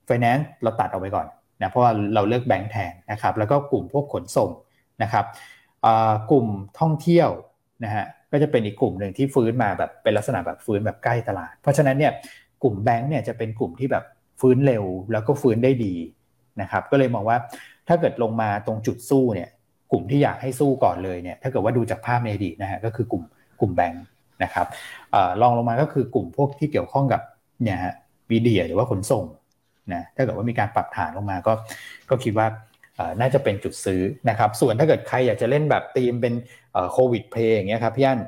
Finance เราตัดเอาไว้ก่อนนะเพราะว่าเราเลือกแบงค์แทนนะครับแล้วก็กลุ่มพวกขนส่งนะครับกลุ่มท่องเที่ยวนะฮะ ก็จะเป็นอีกกลุ่มหนึ่งที่ฟื้นมาแบบเป็นลักษณะแบบฟื้นแบบใกล้ตลาด เพราะฉะนั้นเนี่ยกลุ่มแบงค์เนี่ยจะเป็นกลุ่มที่แบบฟื้นเร็วแล้วก็ฟื้นได้ดีนะครับก็เลยมองว่าถ้าเกิดลงมาตรงจุดสู้เนี่ยกลุ่มที่อยากให้สู้ก่อนเลยเนี่ยถ้าเกิดว่าดูจากภาพในอดีตนะฮะก็คือกลุ่มกลุ่มแบงค์นะครับลองลงมาก็คือกลุ่มพวกที่เกี่ยวข้องกับเนี่ยฮะวีเดียหรือว่าขนส่งนะถ้าเกิดว่ามีการปรับฐานลงมาก็ก็คิดว่า น่าจะเป็นจุดซื้อนะครับ ส่วนถ้าเกิดใครอยากจะเล่นแบบธีมเป็นโควิดเพย์อย่างเงี้ยครับพี่อัน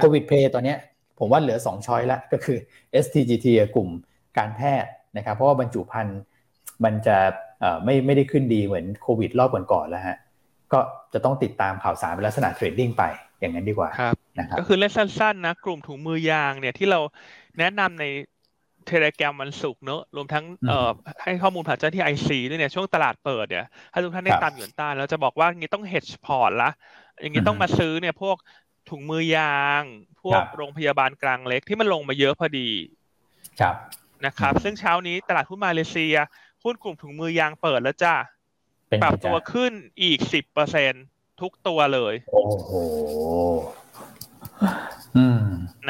โควิดเพย์ตอนนี้ผมว่าเหลือ 2ช้อยละก็คือ STGT กลุ่มการแพทย์นะครับ เพราะว่าบรรจุภัณฑ์มันจะไม่ไม่ได้ขึ้นดีเหมือนโควิดรอบก่อนๆแล้วฮะก็จะต้องติดตามข่าวสารเป็นลักษณะเทรดดิ้งไปอย่างนั้นดีกว่าครับนะครับก็คือเล่นสั้นๆนะกลุ่มถุงมือยางเนี่ยที่เราแนะนำใน Telegram วันศุกร์เนอะรวมทั้งเอ่อให้ข้อมูลผ่านเจ้าหน้าที่ IC ด้วยเนี่ยช่วงตลาดเปิดเนี่ยถ้าทุกท่านได้ตามหยวนต้าแล้วจะบอกว่างี้ต้อง hedge พอร์ตละอย่างนี้ต้องมาซื้อเนี่ยพวกถุงมือยาง พวกโรงพยาบาลกลางเล็กที่มันลงมาเยอะพอดีครับนะครับ ซึ่งเช้านี้ตลาดหุ้นมาเลเซียหุ้นกลุ่มถุงมือยางเปิดแล้วจ้าปรับตัวขึ้นอีกสิบเปอร์เซ็นต์ทุกตัวเลย โอ้โห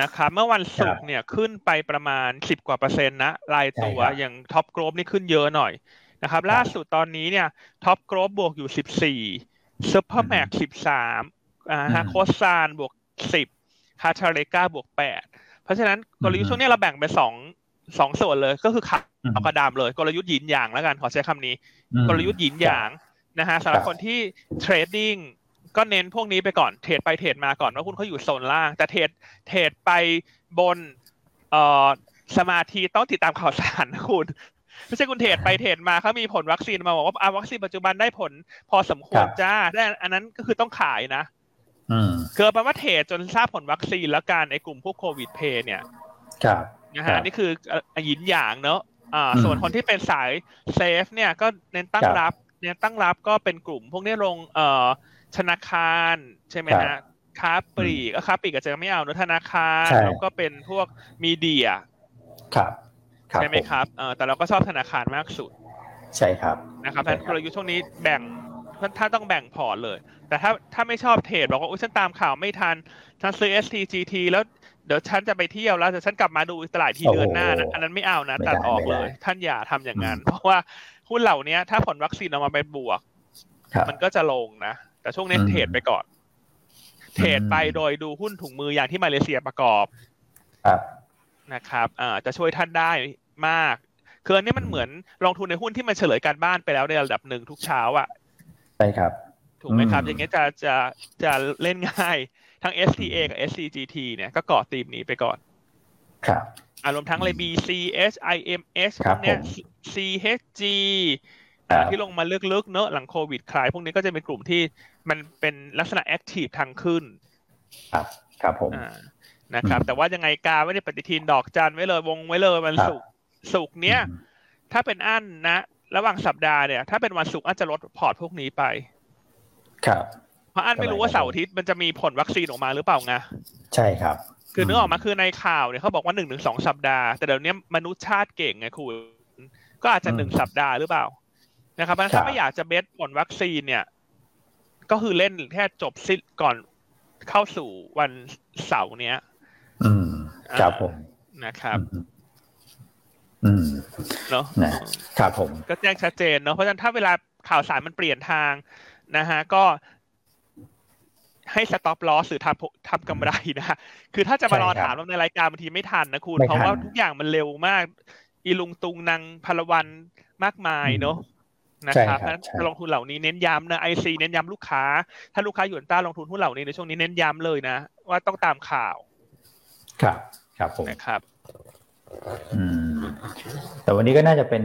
นะครับเมื่อวันศุกร์เนี่ยขึ้นไปประมาณสิบกว่าเปอร์เซ็นต์นะรายตัวอย่าง Top Glove นี่ขึ้นเยอะหน่อยนะครับ ล่าสุดตอนนี้เนี่ย Top Glove บวกอยู่สิบสี่ Supermax สิบสามอ่าฮะ Kossan บวกสิบ Hartalega บวกแปดเพราะฉะนั้นกลยุทธ์ช่วงนี้เราแบ่งเป็นสองสองส่วนเลยก็คือขับเอากระดามเลยกลยุทธ์หยินหยางแล้วกันขอใช้คำนี้ กลยุทธ์หยินหยางนะฮะสำหรับคนที่ trading ก็เน้นพวกนี้ไปก่อนเทรดไปเทรดมาก่อนว่าคุณเขาอยู่โซนล่าง แต่เทรดเทรดไปบนเอ่อสมาธิต้องติดตามข่าวสารนะคุณไม่ใช่คุณเทรดไปเทรดมาเขามีผลวัคซีนมาบอกว่าอาวัคซีนปัจจุบันได้ผลพอสมควรจ้าแต่อันนั้นก็คือต้องขายนะเกิดแปลว่าเทรดจนทราบผลวัคซีนแล้วการไอ้กลุ่มพวกโควิดเพย์เนี่ย ครับนะฮะนี่คือหยินหยางเนอะอ่า ส่วนคนที่เป็นสายเซฟเนี่ยก็เน้นตั้งรับ เน้นตั้งรับก็เป็นกลุ่ม พวกนี้ลงเอ่อ ธนาคารใช่ไหมฮะค้าปลีกก็ค้าปลีกก็จะไม่เอาเนอะธนาคารแล้วก็เป็นพวกมีเดียครับใช่ไหมครับเออแต่เราก็ชอบธนาคารมากสุด ใช่ครับนะครับเพราะกลยุทธ์ช่วงนี้แบ่งถ้าต้องแบ่งพอร์ตเลย แต่ถ้าถ้าไม่ชอบเทรดบอกว่าอุ้ยฉันตามข่าวไม่ทันฉันซื้อ STGT แล้วเดี๋ยวฉันจะไปเที่ยวแล้วแต่ฉันกลับมาดูตลาดที่เดือนหน้านะอันนั้นไม่เอานะตัดออกเลย ท่านอย่าทำอย่างนั้น เพราะว่าหุ้นเหล่านี้ถ้าผลวัคซีนออกมาเป็นบวก มันก็จะลงนะ แต่ช่วงนี้เทรดไปก่อน เทรดไปโดยดูหุ้นถุงมืออย่างที่มาเลเซียประกอบนะครับอ่าจะช่วยท่านได้มากคืออันนี้มันเหมือนลงทุนในหุ้นที่มันเฉลยการบ้านไปแล้วในระดับหนึ่งทุกเช้าอะใช่ครับ ถูกไหมครับ อย่างเงี้ยจะจะจะเล่นง่ายทั้ง STA กับ SCGT เนี่ยก็เกาะธีมนี้ไปก่อน ครับอารมณ์ทั้งเลย BCH IMH พวกเนี้ย CHG ที่ลงมาลึกๆเนอะหลังโควิดคลายพวกนี้ก็จะเป็นกลุ่มที่มันเป็นลักษณะ active ทางขึ้น ครับ ครับผมนะครับ แต่ว่ายังไงกาไว้ในปฏิทินดอกจันไว้เลยวงไว้เลยวันศุกร์ศุกร์เนี้ยถ้าเป็นอันนะ ระหว่างสัปดาห์เนี่ย ถ้าเป็นวันศุกร์อันจะลดพอร์ตพวกนี้ไป ครับเพราะอันไม่รู้ว่าเสาร์อาทิตย์มันจะมีผลวัคซีนออกมาหรือเปล่าไงใช่ครับ คือเนื้อออกมาคือในข่าวเนี่ยเขาบอกว่าหนึ่งถึงสองสัปดาห์ แต่เดี๋ยวนี้มนุษย์ชาติเก่งไงคุณก็อาจจะหนึ่งสัปดาห์หรือเปล่า นะครับถ้าไม่อยากจะเบสผลวัคซีนเนี่ย ก็คือเล่นแค่จบสิ้นก่อนเข้าสู่วันเสาร์เนี้ย อืมครับผมนะครับอืมเนาะครับผม ก็แจ้งชัดเจนเนาะเพราะฉะนั้นถ้าเวลาข่าวสารมันเปลี่ยนทางนะฮะก็ให้สต็อปลอสหรือทำทำกำไรนะ คือถ้าจะมารอถามเราในรายการบางทีไม่ทันนะคุณ เพราะว่าทุกอย่างมันเร็วมาก อีลุงตุงนางพลวันมากมายเนาะ นะครับถ้าลงทุนเหล่านี้เน้นย้ำนะไอซีเน้นย้ำลูกค้า ถ้าลูกค้าอยู่ต้าลงทุนหุ้นเหล่านี้ในช่วงนี้เน้นย้ำเลยนะ ว่าต้องตามข่าว ครับ ครับผมนะครับอืมแต่วันนี้ก็น่าจะเป็น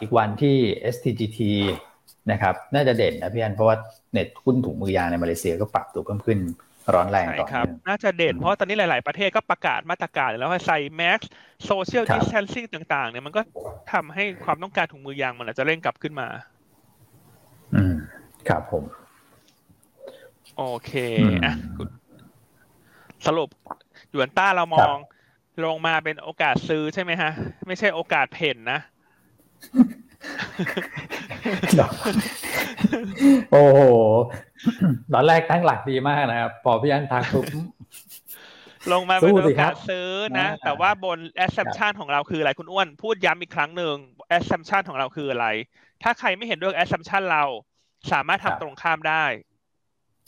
อีกวันที่ STGT นะครับ น่าจะเด่นนะพี่อันเพราะว่าเน็ตหุ้นถุงมือยางในมาเลเซียก็ปรับตัวเพิ่มขึ้น ร้อนแรงต่อเนื่องน่าจะเด่นเพราะตอนนี้หลาย ๆ ประเทศก็ประกาศมาตรการแล้วว่าใส่ mask social distancing ต่าง ๆ เนี่ยมันก็ทำให้ความต้องการถุงมือยางมันอาจจะเร่งกลับขึ้นมา อืม ครับผม โอเคอะสรุปหยวนต้าเรามอง ลงมาเป็นโอกาสซื้อใช่ไหมฮะ ไม่ใช่โอกาสเพ่นนะ โอ้โหตอนแรกตั้งหลักดีมากนะครับ พอพี่อันทักปุ๊บลงมาเป็นโอกาสซื้อนะ แต่ว่าบน assumption ของเราคืออะไรคุณอ้วน พูดย้ำอีกครั้งหนึ่ง assumption ของเราคืออะไร ถ้าใครไม่เห็นด้วย assumption เราสามารถทำตรงข้ามได้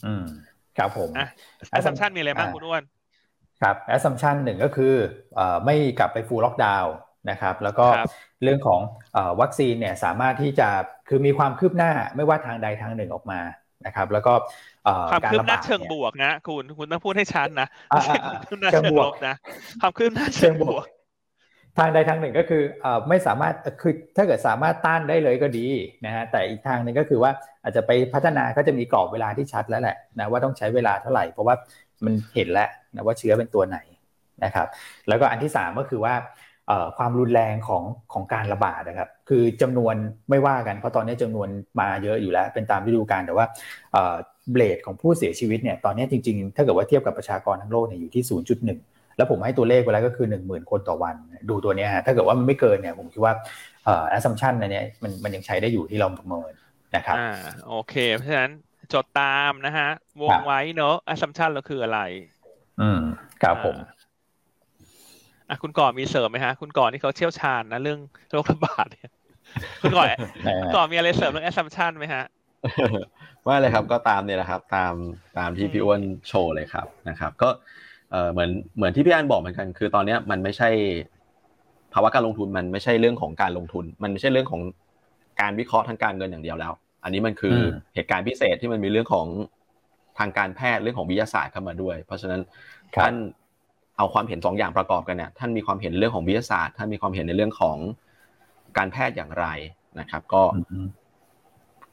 อืมครับผม assumption มีอะไรบ้างคุณอ้วน ครับ assumption หนึ่งก็คือไม่กลับไป full lockdown นะครับ แล้วก็เรื่องของวัคซีนเนี่ยสามารถที่จะ คือมีความคืบหน้าไม่ว่าทางใดทางหนึ่งออกมานะครับ แล้วก็ความคืบหน้าเชิงบวกนะคุณคุณต้องพูดให้ชัดนะไม่ใช่ความคืบหน้าเชิงลบนะความคืบหน้าเชิงบวก ทางใดทางหนึ่งก็คือไม่สามารถคือถ้าเกิดสามารถต้านได้เลยก็ดีนะฮะแต่อีกทางหนึ่งก็คือว่าอาจจะไปพัฒนาก็จะมีกรอบเวลาที่ชัดแล้วแหละนะว่าต้องใช้เวลาเท่าไหร่ เพราะว่ามันเห็นแล้วนะว่าเชื้อเป็นตัวไหนนะครับ แล้วก็อันที่สามก็คือว่าความรุนแรงของของการระบาดนะครับ คือจำนวนไม่ว่ากันเพราะตอนนี้จำนวนมาเยอะอยู่แล้ว เป็นตามฤดูกาลแต่ว่าเบลดของผู้เสียชีวิตเนี่ยตอนนี้จริงๆ ถ้าเกิดว่าเทียบกับประชากรทั้งโลกเนี่ยอยู่ที่ 0.1 แล้วผมให้ตัวเลขไว้แล้วก็คือ 10,000 คนต่อวัน ดูตัวนี้ฮะถ้าเกิดว่ามันไม่เกินเนี่ยผมคิดว่าเอ่อ assumption อันนี้มันมันยังใช้ได้อยู่ที่เราประเมินนะครับอ่าโอเคเพราะฉะนั้นจดตามนะฮะวงไว้เนอะ assumption เราคืออะไร อืมครับผม อะคุณก่อมีเสริมไหมฮะ คุณก่อนี่เขาเชี่ยวชาญนะเรื่องโรคระบาดเนี่ยคุณก่อคุณก่อมีอะไรเสริมเรื่อง assumption ไหมฮะว่าเลยครับก็ตามเนี่ยแหละครับ ตามตามที่พี่อ้วนโชว์เลยครับนะครับ ก็เออเหมือนเหมือนที่พี่อันบอกเหมือนกัน คือตอนเนี้ยมันไม่ใช่ภาวะการลงทุนมันไม่ใช่เรื่องของการลงทุน มันไม่ใช่เรื่องของการวิเคราะห์ทางการเงินอย่างเดียวแล้ว อันนี้มันคือเหตุการณ์พิเศษที่มันมีเรื่องของทางการแพทย์เรื่องของวิทยาศาสตร์เข้ามาด้วย เพราะฉะนั้นท่าน เอาความเห็นสองอย่างประกอบกันเนี่ยท่านมีความเห็นเรื่องของวิทยาศาสตร์ท่านมีความเห็นในเรื่องของการแพทย์อย่างไรนะครับ ก็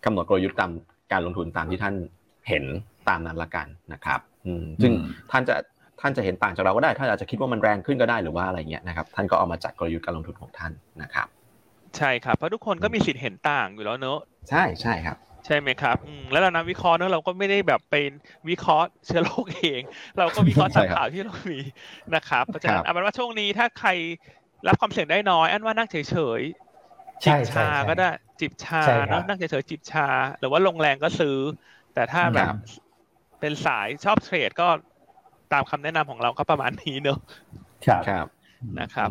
กำหนดกลยุทธ์ตามการลงทุนตามที่ท่านเห็นตามนั้นละกันนะครับ อืมซึ่งท่านจะท่านจะเห็นต่างจากเราก็ได้ ท่านอาจจะคิดว่ามันแรงขึ้นก็ได้หรือว่าอะไรเงี้ยนะครับ ท่านก็เอามาจัดกลยุทธ์การลงทุนของท่านนะครับ ใช่ครับเพราะทุกคนก็มีสิทธิ์เห็นต่างอยู่แล้วเนอะใช่ใช่ครับ ใช่ไหมครับแล้วเรานักวิเคราะห์เนอะเราก็ไม่ได้แบบเป็นวิเคราะห์เชื้อโรคเอง เราก็วิเคราะห์จากข่าวที่เรามีนะครับเพราะฉะนั้นเอาเป็นว่าช่วงนี้ถ้าใครรับความเสี่ยงได้น้อย อันว่านั่งเฉยจิบชาก็ได้จิบชาเนาะนั่งเฉยๆจิบชา หรือว่าลงแรงก็ซื้อ แต่ถ้าแบบเป็นสายชอบเทรดก็ตามคำแนะนำของเราก็ประมาณนี้เนอะครับนะครับ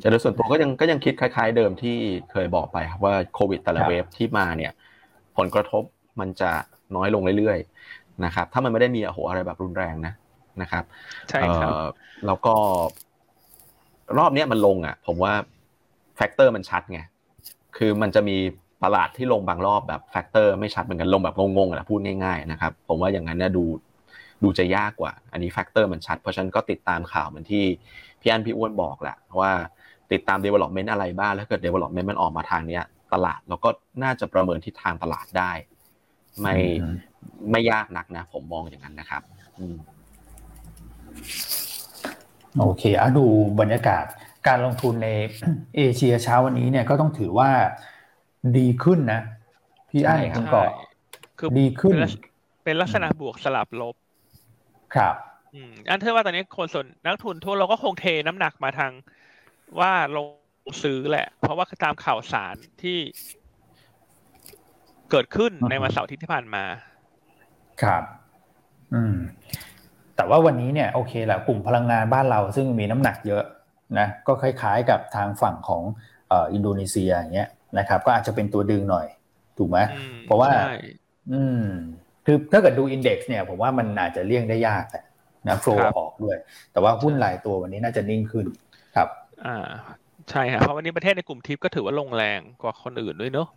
แต่โดยส่วนตัวก็ยังก็ยังคิดคล้าย ๆ เดิมที่เคยบอกไปครับว่าโควิดแต่ละเวฟที่มาเนี่ย ผลกระทบมันจะน้อยลงเรื่อยๆนะครับ ถ้ามันไม่ได้มีโหอะไรแบบรุนแรงนะนะครับ ใช่ครับแล้วก็ รอบนี้มันลงอะ ผมว่า factor มันชัดไงคือมันจะมีตลาดที่ลงบางรอบแบบ factor ไม่ชัดเหมือนกันลงแบบงงๆนะพูดง่ายๆนะครับ ผมว่าอย่างนั้นเนี่ยดู ดูจะยากกว่า อันนี้ factor มันชัด เพราะฉะนั้นก็ติดตามข่าวเหมือนที่พี่อันพี่อ้วนบอกแหละว่าติดตาม development อะไรบ้างแล้วเกิด development มันออกมาทางเนี้ย ตลาดเราก็น่าจะประเมินทิศทางตลาดได้ ไม่ไม่ยากนักนะ ผมมองอย่างนั้นนะครับโอเคอะดูบรรยากาศการลงทุนในเอเชียเช้าวันนี้เนี่ยก็ต้องถือว่าดีขึ้นนะ พี่ไอ้คุณก่อคือดีขึ้น เป็นลักษณะบวกสลับลบ ครับอืมอันเทอว่าตอนนี้คนส่วนนักทุนทั่วเราก็คงเทน้ำหนักมาทางว่าลงซื้อแหละ เพราะว่าตามข่าวสารที่เกิดขึ้นในวันเสาร์ที่ผ่านมา ครับ อืม แต่ว่าวันนี้เนี่ยโอเคแหละกลุ่มพลังงานบ้านเราซึ่งมีน้ำหนักเยอะนะก็คล้ายๆกับทางฝั่งของอินโดนีเซียอย่างเงี้ยนะครับ ก็อาจจะเป็นตัวดึงหน่อย ถูกไหมเพราะว่า อืม คือถ้าเกิดดูอินเด็กซ์เนี่ยผมว่ามันอาจจะเลี่ยงได้ยากนะโฟล์ออกด้วย แต่ว่าหุ้นหลายตัววันนี้น่าจะนิ่งขึ้นครับ อ่าใช่ครับเพราะวันนี้ประเทศในกลุ่มทิปก็ถือว่าลงแรงกว่าคนอื่นด้วยเนอะ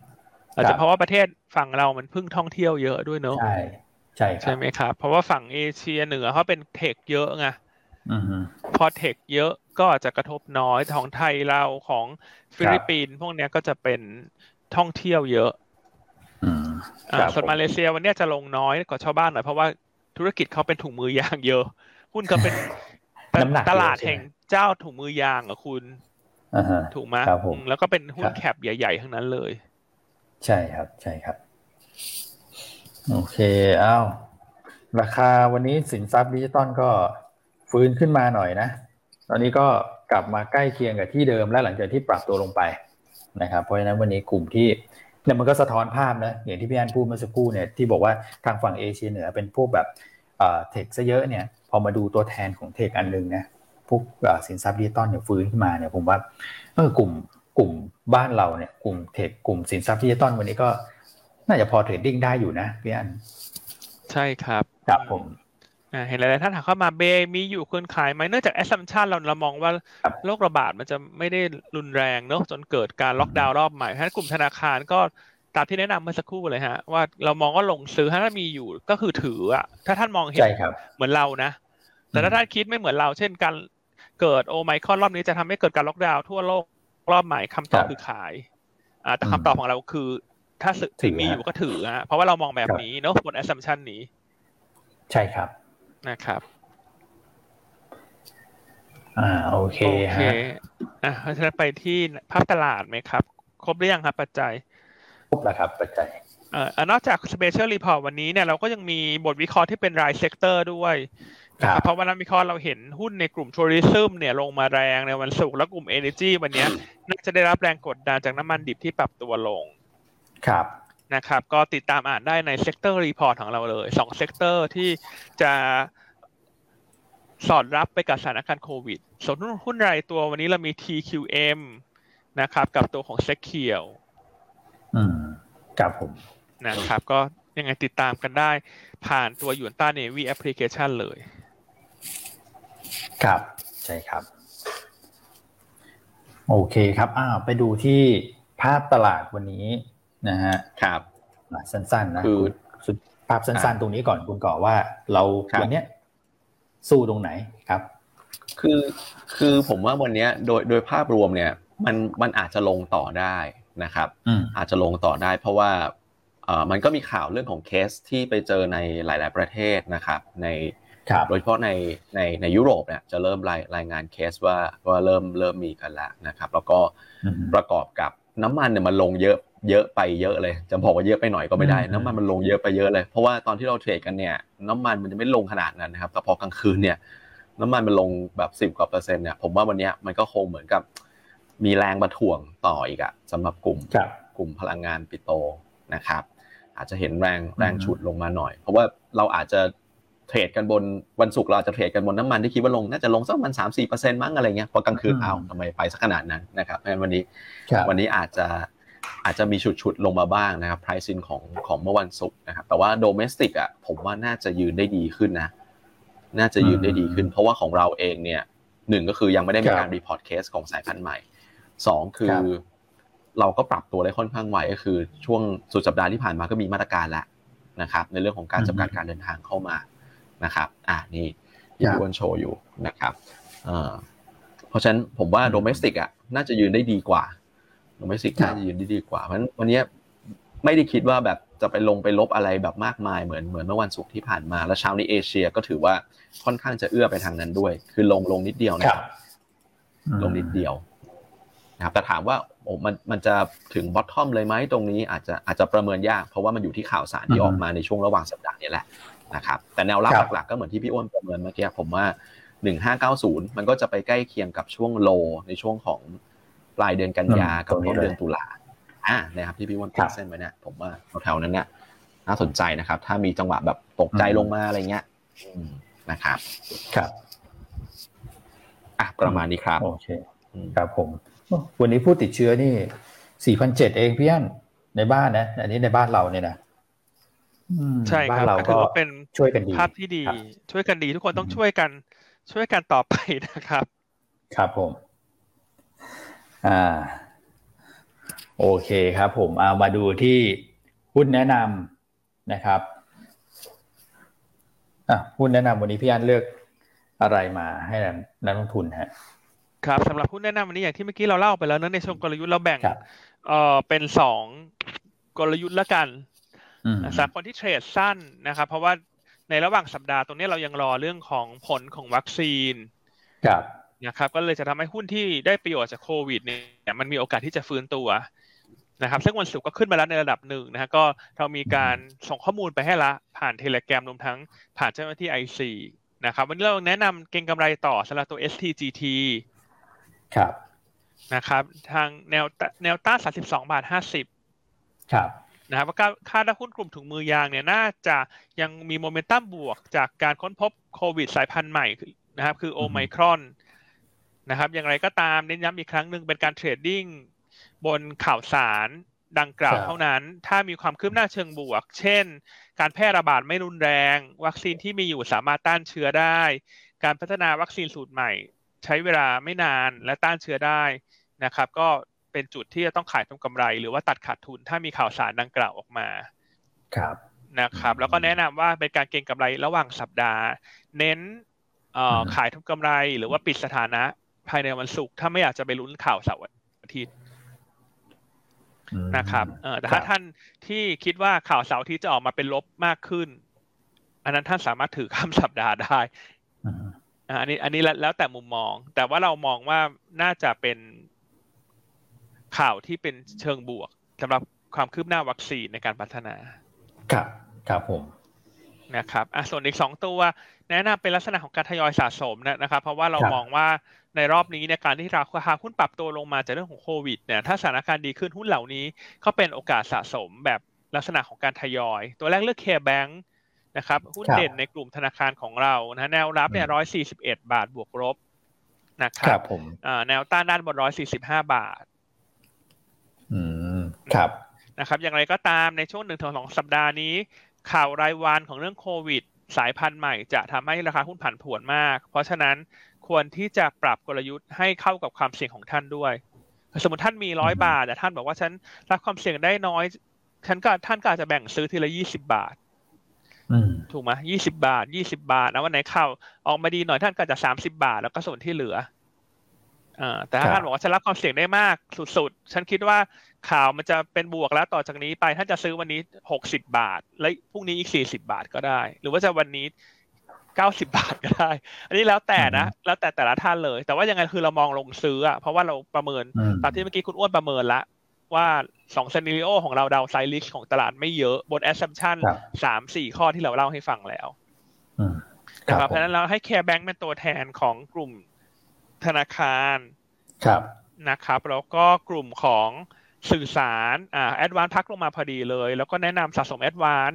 อาจจะเพราะว่าประเทศฝั่งเรามันพึ่งท่องเที่ยวเยอะด้วยเนอะใช่ใช่ใช่ไหมครับ เพราะว่าฝั่งเอเชียเหนือเขาเป็น tech เยอะไงพอ tech เยอะก็อาจจะกระทบน้อยของไทยเราของฟิลิปปินส์พวกนี้ก็จะเป็นท่องเที่ยวเยอะ ส่วนมาเลเซียวันนี้จะลงน้อยกว่าชาวบ้านหน่อยเพราะว่าธุรกิจเขาเป็นถุงมือยางเยอะ หุ้นเขาเป็นตลาดแห่งเจ้าถุงมือยางอะคุณถูกไหมแล้วก็เป็นหุ้นแคปใหญ่ๆทั้งนั้นเลย ใช่ครับ ใช่ครับ โอเคอ้าวราคาวันนี้สินทรัพย์ดิจิตอลก็ฟื้นขึ้นมาหน่อยนะ ตอนนี้ก็กลับมาใกล้เคียงกับที่เดิมและหลังจากที่ปรับตัวลงไปนะครับ เพราะฉะนั้นวันนี้กลุ่มที่ เนี่ยมันก็สะท้อนภาพนะอย่างที่พี่อันพูดเมื่อสักครู่เนี่ยที่บอกว่าทางฝั่งเอเชียเหนือเป็นพวกแบบเทคซะเยอะเนี่ยพอมาดูตัวแทนของเทคอันนึงนะพวกสินทรัพย์ดิจิตอลเนี่ยฟื้นขึ้นมาเนี่ยผมว่าเออกลุ่มกลุ่มบ้านเราเนี่ยกลุ่ม tech กลุ่มสินทรัพย์ดิจิตอลวันนี้ก็ น่าจะพอ trading ได้อยู่นะพี่อ้วนใช่ครับครับผม เห็นหลายๆท่านถามเข้ามาแบงก์มีอยู่ควรขายไหมเนื่องจาก assumption เราเรามองว่าโรคระบาดมันจะไม่ได้รุนแรงเนอะจนเกิดการล็อกดาวน์รอบใหม่ถ้ากลุ่มธนาคารก็ตามที่แนะนำเมื่อสักครู่เลยฮะ ว่าเรามองว่าลงซื้อถ้ามีอยู่ก็คือถืออะถ้าท่านมองเห็นเหมือนเรานะ แต่ถ้าท่านคิดไม่เหมือนเราเช่นการเกิดโอไมครอนรอบนี้จะทำให้เกิดการล็อกดาวน์ทั่วโลกรอบใหม่คำตอบคือขายอ่าแต่คำตอบของเราคือ ถ้าถึงมีอยู่ก็ถือฮะเพราะว่าเรามองแบบนี้เนาะบน assumption นี้ ใช่ครับ นะครับ อ่าโอเคโอเคอะเพราะฉะนั้นไปที่ภาพตลาดไหมครับ ครบหรือยังครับ ปัจจัย ครบแล้วครับ ปัจจัยเอ่อนอกจาก Special Report วันนี้เนี่ยเราก็ยังมีบทวิเคราะห์ที่เป็นราย sector ด้วยนะครับเพราะว่านักวิเคราะห์เราเห็นหุ้นในกลุ่ม tourism เนี่ยลงมาแรงในวันศุกร์แล้วกลุ่ม Energy วันนี้น่าจะได้รับแรงกดดันจากน้ำมันดิบที่ปรับตัวลง ครับ นะครับ ก็ติดตามอ่านได้ใน sector report ของเราเลยสอง sector ที่จะสอดรับไปกับสถานการณ์โควิดส่วนหุ้นรายตัววันนี้เรามี TQM นะครับ กับตัวของ SECURE อืมครับผมนะครับ ก็ยังไงติดตามกันได้ ผ่านตัวหยวนต้า Navi แอปพลิเคชันเลย ครับ ใช่ครับ โอเคครับ อ้าว ไปดูที่ภาพตลาดวันนี้ นะฮะครับสั้นๆนะคือภาพสั้นๆตรงนี้ก่อนคุณก่อว่าเราวันเนี้ยสู้ตรงไหนครับ คือคือผมว่าวันนี้โดยโดยภาพรวมเนี่ย มันมันอาจจะลงต่อได้นะครับอาจจะลงต่อได้เพราะว่าเอ่อมันก็มีข่าวเรื่องของเคสที่ไปเจอในหลาย ๆประเทศนะครับ ในโดยเฉพาะในในในยุโรปเนี่ยจะเริ่มรายรายงานเคสว่าว่าเริ่มเริ่มมีกันแล้วนะครับ แล้วก็ประกอบกับน้ำมันเนี่ยมันลงเยอะ เยอะไปเยอะเลยจะบอกว่าเยอะไปหน่อยก็ไม่ได้ น้ำมันมันลงเยอะไปเยอะเลย เพราะว่าตอนที่เราเทรดกันเนี่ย น้ำมันมันจะไม่ลงขนาดนั้นนะครับ แต่พอกลางคืนเนี่ย น้ำมันมันลงแบบสิบกว่าเปอร์เซ็นต์เนี่ย ผมว่าวันนี้มันก็คงเหมือนกับ มีแรงมาถ่วงต่ออีกอะสำหรับกลุ่มกลุ่มพลังงานปิโตนะครับ อาจจะเห็นแรงแรงฉุดลงมาหน่อย เพราะว่าเราอาจจะเทรดกันบนวันศุกร์เราอาจจะเทรดกันบนน้ำมันที่คิดว่าลงน่าจะลงสักมันสามสี่เปอร์เซ็นต์มั้งอะไรเงี้ยพอกลางคืนเอาทำไมไปสักขนาดนั้นนะครับเพราะฉะนั้นวันนี้วันนี้อาจจะ อาจจะมีฉุดๆลงมาบ้างนะครับ pricing ของของเมื่อวันศุกร์นะครับ แต่ว่า domestic อะผมว่าน่าจะยืนได้ดีขึ้นนะ น่าจะยืนได้ดีขึ้น เพราะว่าของเราเองเนี่ยหนึ่งก็คือยังไม่ได้มีการ report case ของสายพันธุ์ใหม่สองคือ เราก็ปรับตัวได้ค่อนข้างไวก็คือ ช่วงสุดสัปดาห์ที่ผ่านมาก็มีมาตรการแล้วนะครับ ในเรื่องของการจำกัดการเดินทางเข้ามานะครับ อ่านี่ที่พี่อ้วนโชว์อยู่นะครับเพราะฉะนั้นผมว่า domestic อะน่าจะยืนได้ดีกว่า โดเมสติกน่าจะยืนได้ดีกว่า เพราะฉะนั้นวันนี้ไม่ได้คิดว่าแบบจะไปลงไปลบอะไรแบบมากมายเหมือนเหมือนเมื่อวันศุกร์ที่ผ่านมา แล้วเช้านี้เอเชียก็ถือว่าค่อนข้างจะเอื้อไปทางนั้นด้วย คือลงลงนิดเดียวนะครับ ลงนิดเดียวนะครับแต่ถามว่าโอ้มันมันจะถึงบอททอมเลยไหมตรงนี้อาจจะอาจจะประเมินยาก เพราะว่ามันอยู่ที่ข่าวสารที่ออกมาในช่วงระหว่างสัปดาห์นี้แหละนะครับแต่แนวรับหลักๆก็เหมือนที่พี่อ้วนประเมินเมื่อกี้ผมว่าหนึ่งห้าเก้าศูนย์มันก็จะไปใกล้เคียงกับช่วงโลในช่วงของ ปลายเดือนกันยากับต้นเดือนตุลาอ่านะครับที่พี่อ้วนติดเส้นไว้เนี่ยผมว่าแถวๆนั้นเนี่ยน่าสนใจนะครับ ถ้ามีจังหวะแบบตกใจลงมาอะไรเงี้ยนะครับครับอะประมาณนี้ครับโอเคครับผม วันนี้ผู้ติดเชื้อนี่สี่พันเจ็ดเองพี่อันในบ้านนะ อันนี้ในบ้านเราเนี่ยนะใช่ครับเราก็เป็นช่วยกันดีภาพที่ดี ช่วยกันดีทุกคนต้องช่วยกัน ช่วยกันต่อไปนะครับ ครับผม อ่า โอเคครับผมเอามาดูที่หุ้นแนะนำนะครับอะหุ้นแนะนำวันนี้พี่อันเลือกอะไรมาให้นักลงทุนฮะครับสำหรับหุ้นแนะนำวันนี้อย่างที่เมื่อกี้เราเล่าไปแล้วนะในช่วงกลยุทธ์เราแบ่งเอ่อเป็นสองกลยุทธ์ละกันสำหรับคนที่เทรดสั้นนะครับเพราะว่าในระหว่างสัปดาห์ตรงนี้เรายังรอเรื่องของผลของวัคซีนครับ นะครับก็เลยจะทำให้หุ้นที่ได้ประโยชน์จากโควิดเนี่ยมันมีโอกาสที่จะฟื้นตัวนะครับซึ่งวันศุกร์ก็ขึ้นมาแล้วในระดับหนึ่งนะฮะก็เรามีการส่งข้อมูลไปให้ละผ่านเทเลแกรมรวมทั้งผ่านเจ้าหน้าที่ไอซีนะครับวันนี้เราแนะนำเก็งกำไรต่อสำหรับตัว STGT ครับนะครับ ทางแนวแนวต้านสามสิบสองบาทห้าสิบครับนะครับว่าค่าด้หุ้นกลุ่มถุงมือยางเนี่ยน่าจะยังมีโมเมนตัมบวกจากการค้นพบโควิดสายพันธุ์ใหม่นะครับคือโอไมครอน นะครับอย่างไรก็ตามเน้นย้ำอีกครั้งหนึ่งเป็นการเทรดดิ้งบนข่าวสารดังกล่าวเท่านั้น ถ้ามีความคืบหน้าเชิงบวก เช่น การแพร่ระบาดไม่รุนแรง วัคซีนที่มีอยู่สามารถต้านเชื้อได้ การพัฒนาวัคซีนสูตรใหม่ ใช้เวลาไม่นานและต้านเชื้อได้นะครับ ก็เป็นจุดที่จะต้องขายทำกำไร หรือว่าตัดขาดทุน ถ้ามีข่าวสารดังกล่าวออกมา ครับ นะครับ แล้วก็แนะนำว่าเป็นการเก็งกำไรระหว่างสัปดาห์ เน้นขายทำกำไรหรือว่าปิดสถานะ ภายในวันศุกร์ถ้าไม่อยากจะไปลุ้นข่าวเสาร์อาทิตย์นะครับเออแต่ถ้าท่านที่คิดว่าข่าวเสาร์ที่จะออกมาเป็นลบมากขึ้น อันนั้นท่านสามารถถือข้ามสัปดาห์ได้อันนี้ อันนี้แล้วแต่มุมมอง แต่ว่าเรามองว่าน่าจะเป็นข่าวที่เป็นเชิงบวกสำหรับความคืบหน้าวัคซีนในการพัฒนา ครับ ครับผมนะครับอะส่วนอีกสองตัว แนะนำเป็นลักษณะของการทยอยสะสมนะครับ เพราะว่าเรามองว่า ในรอบนี้ในการที่ราคาหุ้นปรับตัวลงมาจากเรื่องของโควิดเนี่ยถ้าสถานการณ์ดีขึ้นหุ้นเหล่านี้ก็เป็นโอกาสสะสมแบบลักษณะของการทยอย ตัวแรกเลือกเคแบงค์นะครับหุ้นเด่นในกลุ่มธนาคารของเรานะแนวรับเนี่ยร้อยสี่สิบเอ็ดบาทบวกลบนะครับผมแนวต้านด้านบนร้อยสี่สิบห้าบาท อืมครับนะครับอย่างไรก็ตามในช่วงหนึ่งถึงสองสัปดาห์นี้ ข่าวรายวันของเรื่องโควิด สายพันธุ์ใหม่จะทำให้ราคาหุ้นผันผวนมาก เพราะฉะนั้น ควรที่จะปรับกลยุทธ์ให้เข้ากับความเสี่ยงของท่านด้วย สมมติท่านมีร้อยบาทแต่ท่านบอกว่าฉันรับความเสี่ยงได้น้อยฉันก็ท่านก็อาจจะแบ่งซื้อทีละยี่สิบาทถูกไหมยี่สิบาทยี่สิบาท แล้ววันไหนเข้า ออกมาดีหน่อยท่านก็จะสามสิบาท แล้วก็ส่วนที่เหลืออ่าแต่ถ้าท่านบอกว่าฉันรับความเสี่ยงได้มากสุดๆ ฉันคิดว่าข่าวมันจะเป็นบวกแล้วต่อจากนี้ไปท่านจะซื้อวันนี้หกสิบาท แล้วพรุ่งนี้อีกสี่สิบาทก็ได้ หรือว่าจะวันนี้ เก้าสิบาทก็ได้ อันนี้แล้วแต่นะ แล้วแต่แต่ละท่านเลย แต่ว่ายังไงคือเรามองลงซื้ออะเพราะว่าเราประเมินตามที่เมื่อกี้คุณอ้วนประเมินละ ว่าสอง scenario ของเรา downside risk ของตลาดไม่เยอะบน assumption สามสี่ข้อที่เราเล่าให้ฟังแล้วนะครับเพราะฉะนั้นเราให้แคร์แบงก์เป็นตัวแทนของกลุ่มธนาคารครับนะครับ แล้วก็กลุ่มของสื่อสารอ่าแอดวานซ์พักลงมาพอดีเลย แล้วก็แนะนำสะสมแอดวานซ์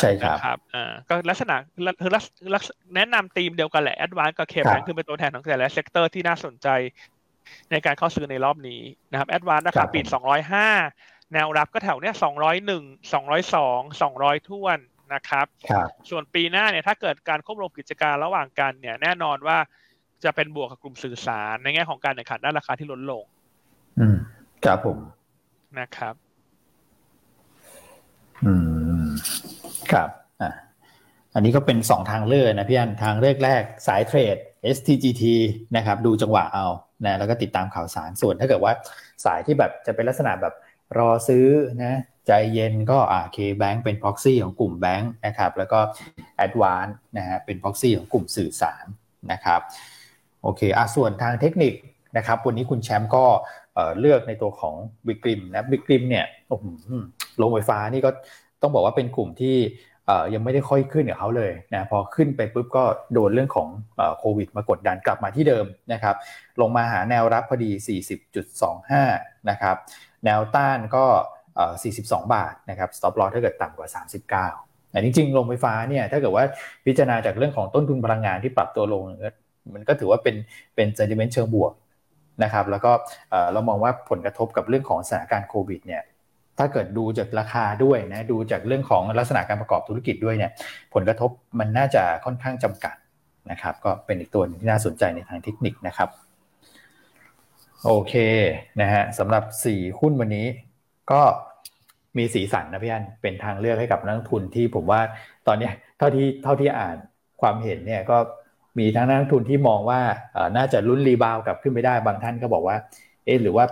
ใช่ครับครับอ่าก็ลักษณะคือลักแนะนำธีมเดียวกันแหละแอดวานซ์กับเคแบงก์คือเป็นตัวแทนของแต่ละ sector ที่น่าสนใจในการเข้าซื้อในรอบนี้นะครับแอดวานซ์ราคาปิดสองร้อยห้าแนวรับก็แถวเนี้ยสองร้อยหนึ่งสองร้อยสองสองร้อยท่วนนะครับส่วนปีหน้าเนี่ยถ้าเกิดการควบรวมกิจการระหว่างกันเนี่ยแน่นอนว่าจะเป็นบวกกับกลุ่มสื่อสารในแง่ของการแข่งขันด้านราคาที่ลดลง อืมครับผมนะครับ อืม ครับอ่าอันนี้ก็เป็นสองทางเลือกนะพี่อันทางเลือกแรกสายเทรด STGT นะครับดูจังหวะเอานะแล้วก็ติดตามข่าวสารส่วนถ้าเกิดว่าสายที่แบบจะเป็นลักษณะแบบรอซื้อนะใจเย็นก็อ่าเคแบงเป็นพ็อกซี่ของกลุ่มแบงค์นะครับแล้วก็ a d v a n c e นะฮะเป็นพ็อกซี่ของกลุ่มสื่อสารนะครับโอเคอะส่วนทางเทคนิคนะครับวันนี้คุณแชมป์ก็เลือกในตัวของบิกริมนะบิกริมเนี่ยโรงไฟฟ้านี่ก็ ต้องบอกว่าเป็นกลุ่มที่ยังไม่ได้ค่อยขึ้นกับเขาเลยนะพอขึ้นไปปุ๊บก็โดนเรื่องของโควิดมากดดันกลับมาที่เดิมนะครับลงมาหาแนวรับพอดี 40.25 นะครับแนวต้านก็ 42 บาทนะครับ stop loss ถ้าเกิดต่ำกว่า 39แต่จริงๆโรงไฟฟ้าเนี่ยถ้าเกิดว่าพิจารณาจากเรื่องของต้นทุนพลังงานที่ปรับตัวลง มันก็ถือว่าเป็นเป็น sentiment เชิงบวกนะครับแล้วก็เรามองว่าผลกระทบกับเรื่องของสถานการณ์โควิดเนี่ย ถ้าเกิดดูจากราคาด้วยนะดูจากเรื่องของลักษณะการประกอบธุรกิจด้วยเนี่ยผลกระทบมันน่าจะค่อนข้างจำกัดนะครับก็เป็นอีกตัวนึงที่น่าสนใจในทางเทคนิคนะครับโอเคนะฮะสำหรับ 4 หุ้นวันนี้ก็มีสีสันนะพี่อันเป็นทางเลือกให้กับนักทุนที่ผมว่าตอนนี้เท่าที่เท่าที่อ่านความเห็นเนี่ยก็มีทั้งนักทุนที่มองว่าน่าจะลุ้นรีบาวกลับขึ้นไปได้บางท่านก็บอกว่าเอ๊หรือว่า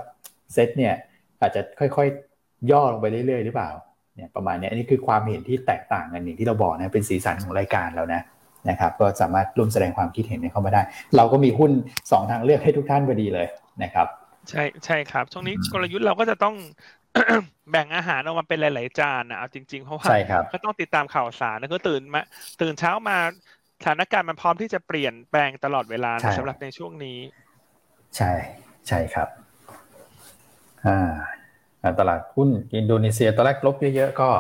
เซตเนี่ยอาจจะค่อย ย่อลงไปเรื่อยๆหรือเปล่าเนี่ยประมาณนี้อันนี้คือความเห็นที่แตกต่างกันอย่างที่เราบอกนะเป็นสีสันของรายการเรานะนะครับก็สามารถร่วมแสดงความคิดเห็นเข้ามาได้ เราก็มีหุ้น 2 ทางเลือกให้ทุกท่านพอดีเลยนะครับ ใช่ใช่ครับช่วงนี้กลยุทธ์เราก็จะต้องแบ่งอาหารออกมาเป็นหลาย ๆ จานนะเอาจริง ๆ เพราะว่าก็ต้องติดตามข่าวสารแล้วก็ตื่นมาตื่นเช้ามาสถานการณ์มันพร้อมที่จะเปลี่ยนแปลงตลอดเวลาสำหรับในช่วงนี้ ใช่ใช่ครับ อ่า ตลาดหุ้นอินโดนีเซียตอนแรกลบเยอะๆก็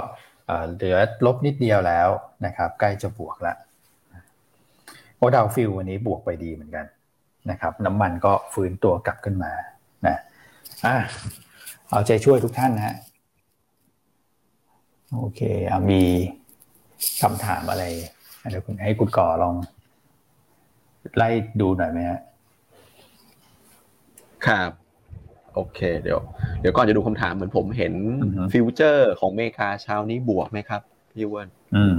เหลือลบนิดเดียวแล้วนะครับ ใกล้จะบวกแล้วโอดาวฟิลวันนี้บวกไปดีเหมือนกันนะครับ น้ำมันก็ฟื้นตัวกลับขึ้นมานะอะเอาใจช่วยทุกท่านนะโอเคเอามีคำถามอะไรเดี๋ยวคุณให้คุณก่อลอง ไล่ดูหน่อยไหมฮะครับ โอเคเดี๋ยวเดี๋ยวก่อนจะดูคำถามเหมือนผมเห็นฟิวเจอร์ของเมกาเช้านี้บวกไหมครับพี่วนอืม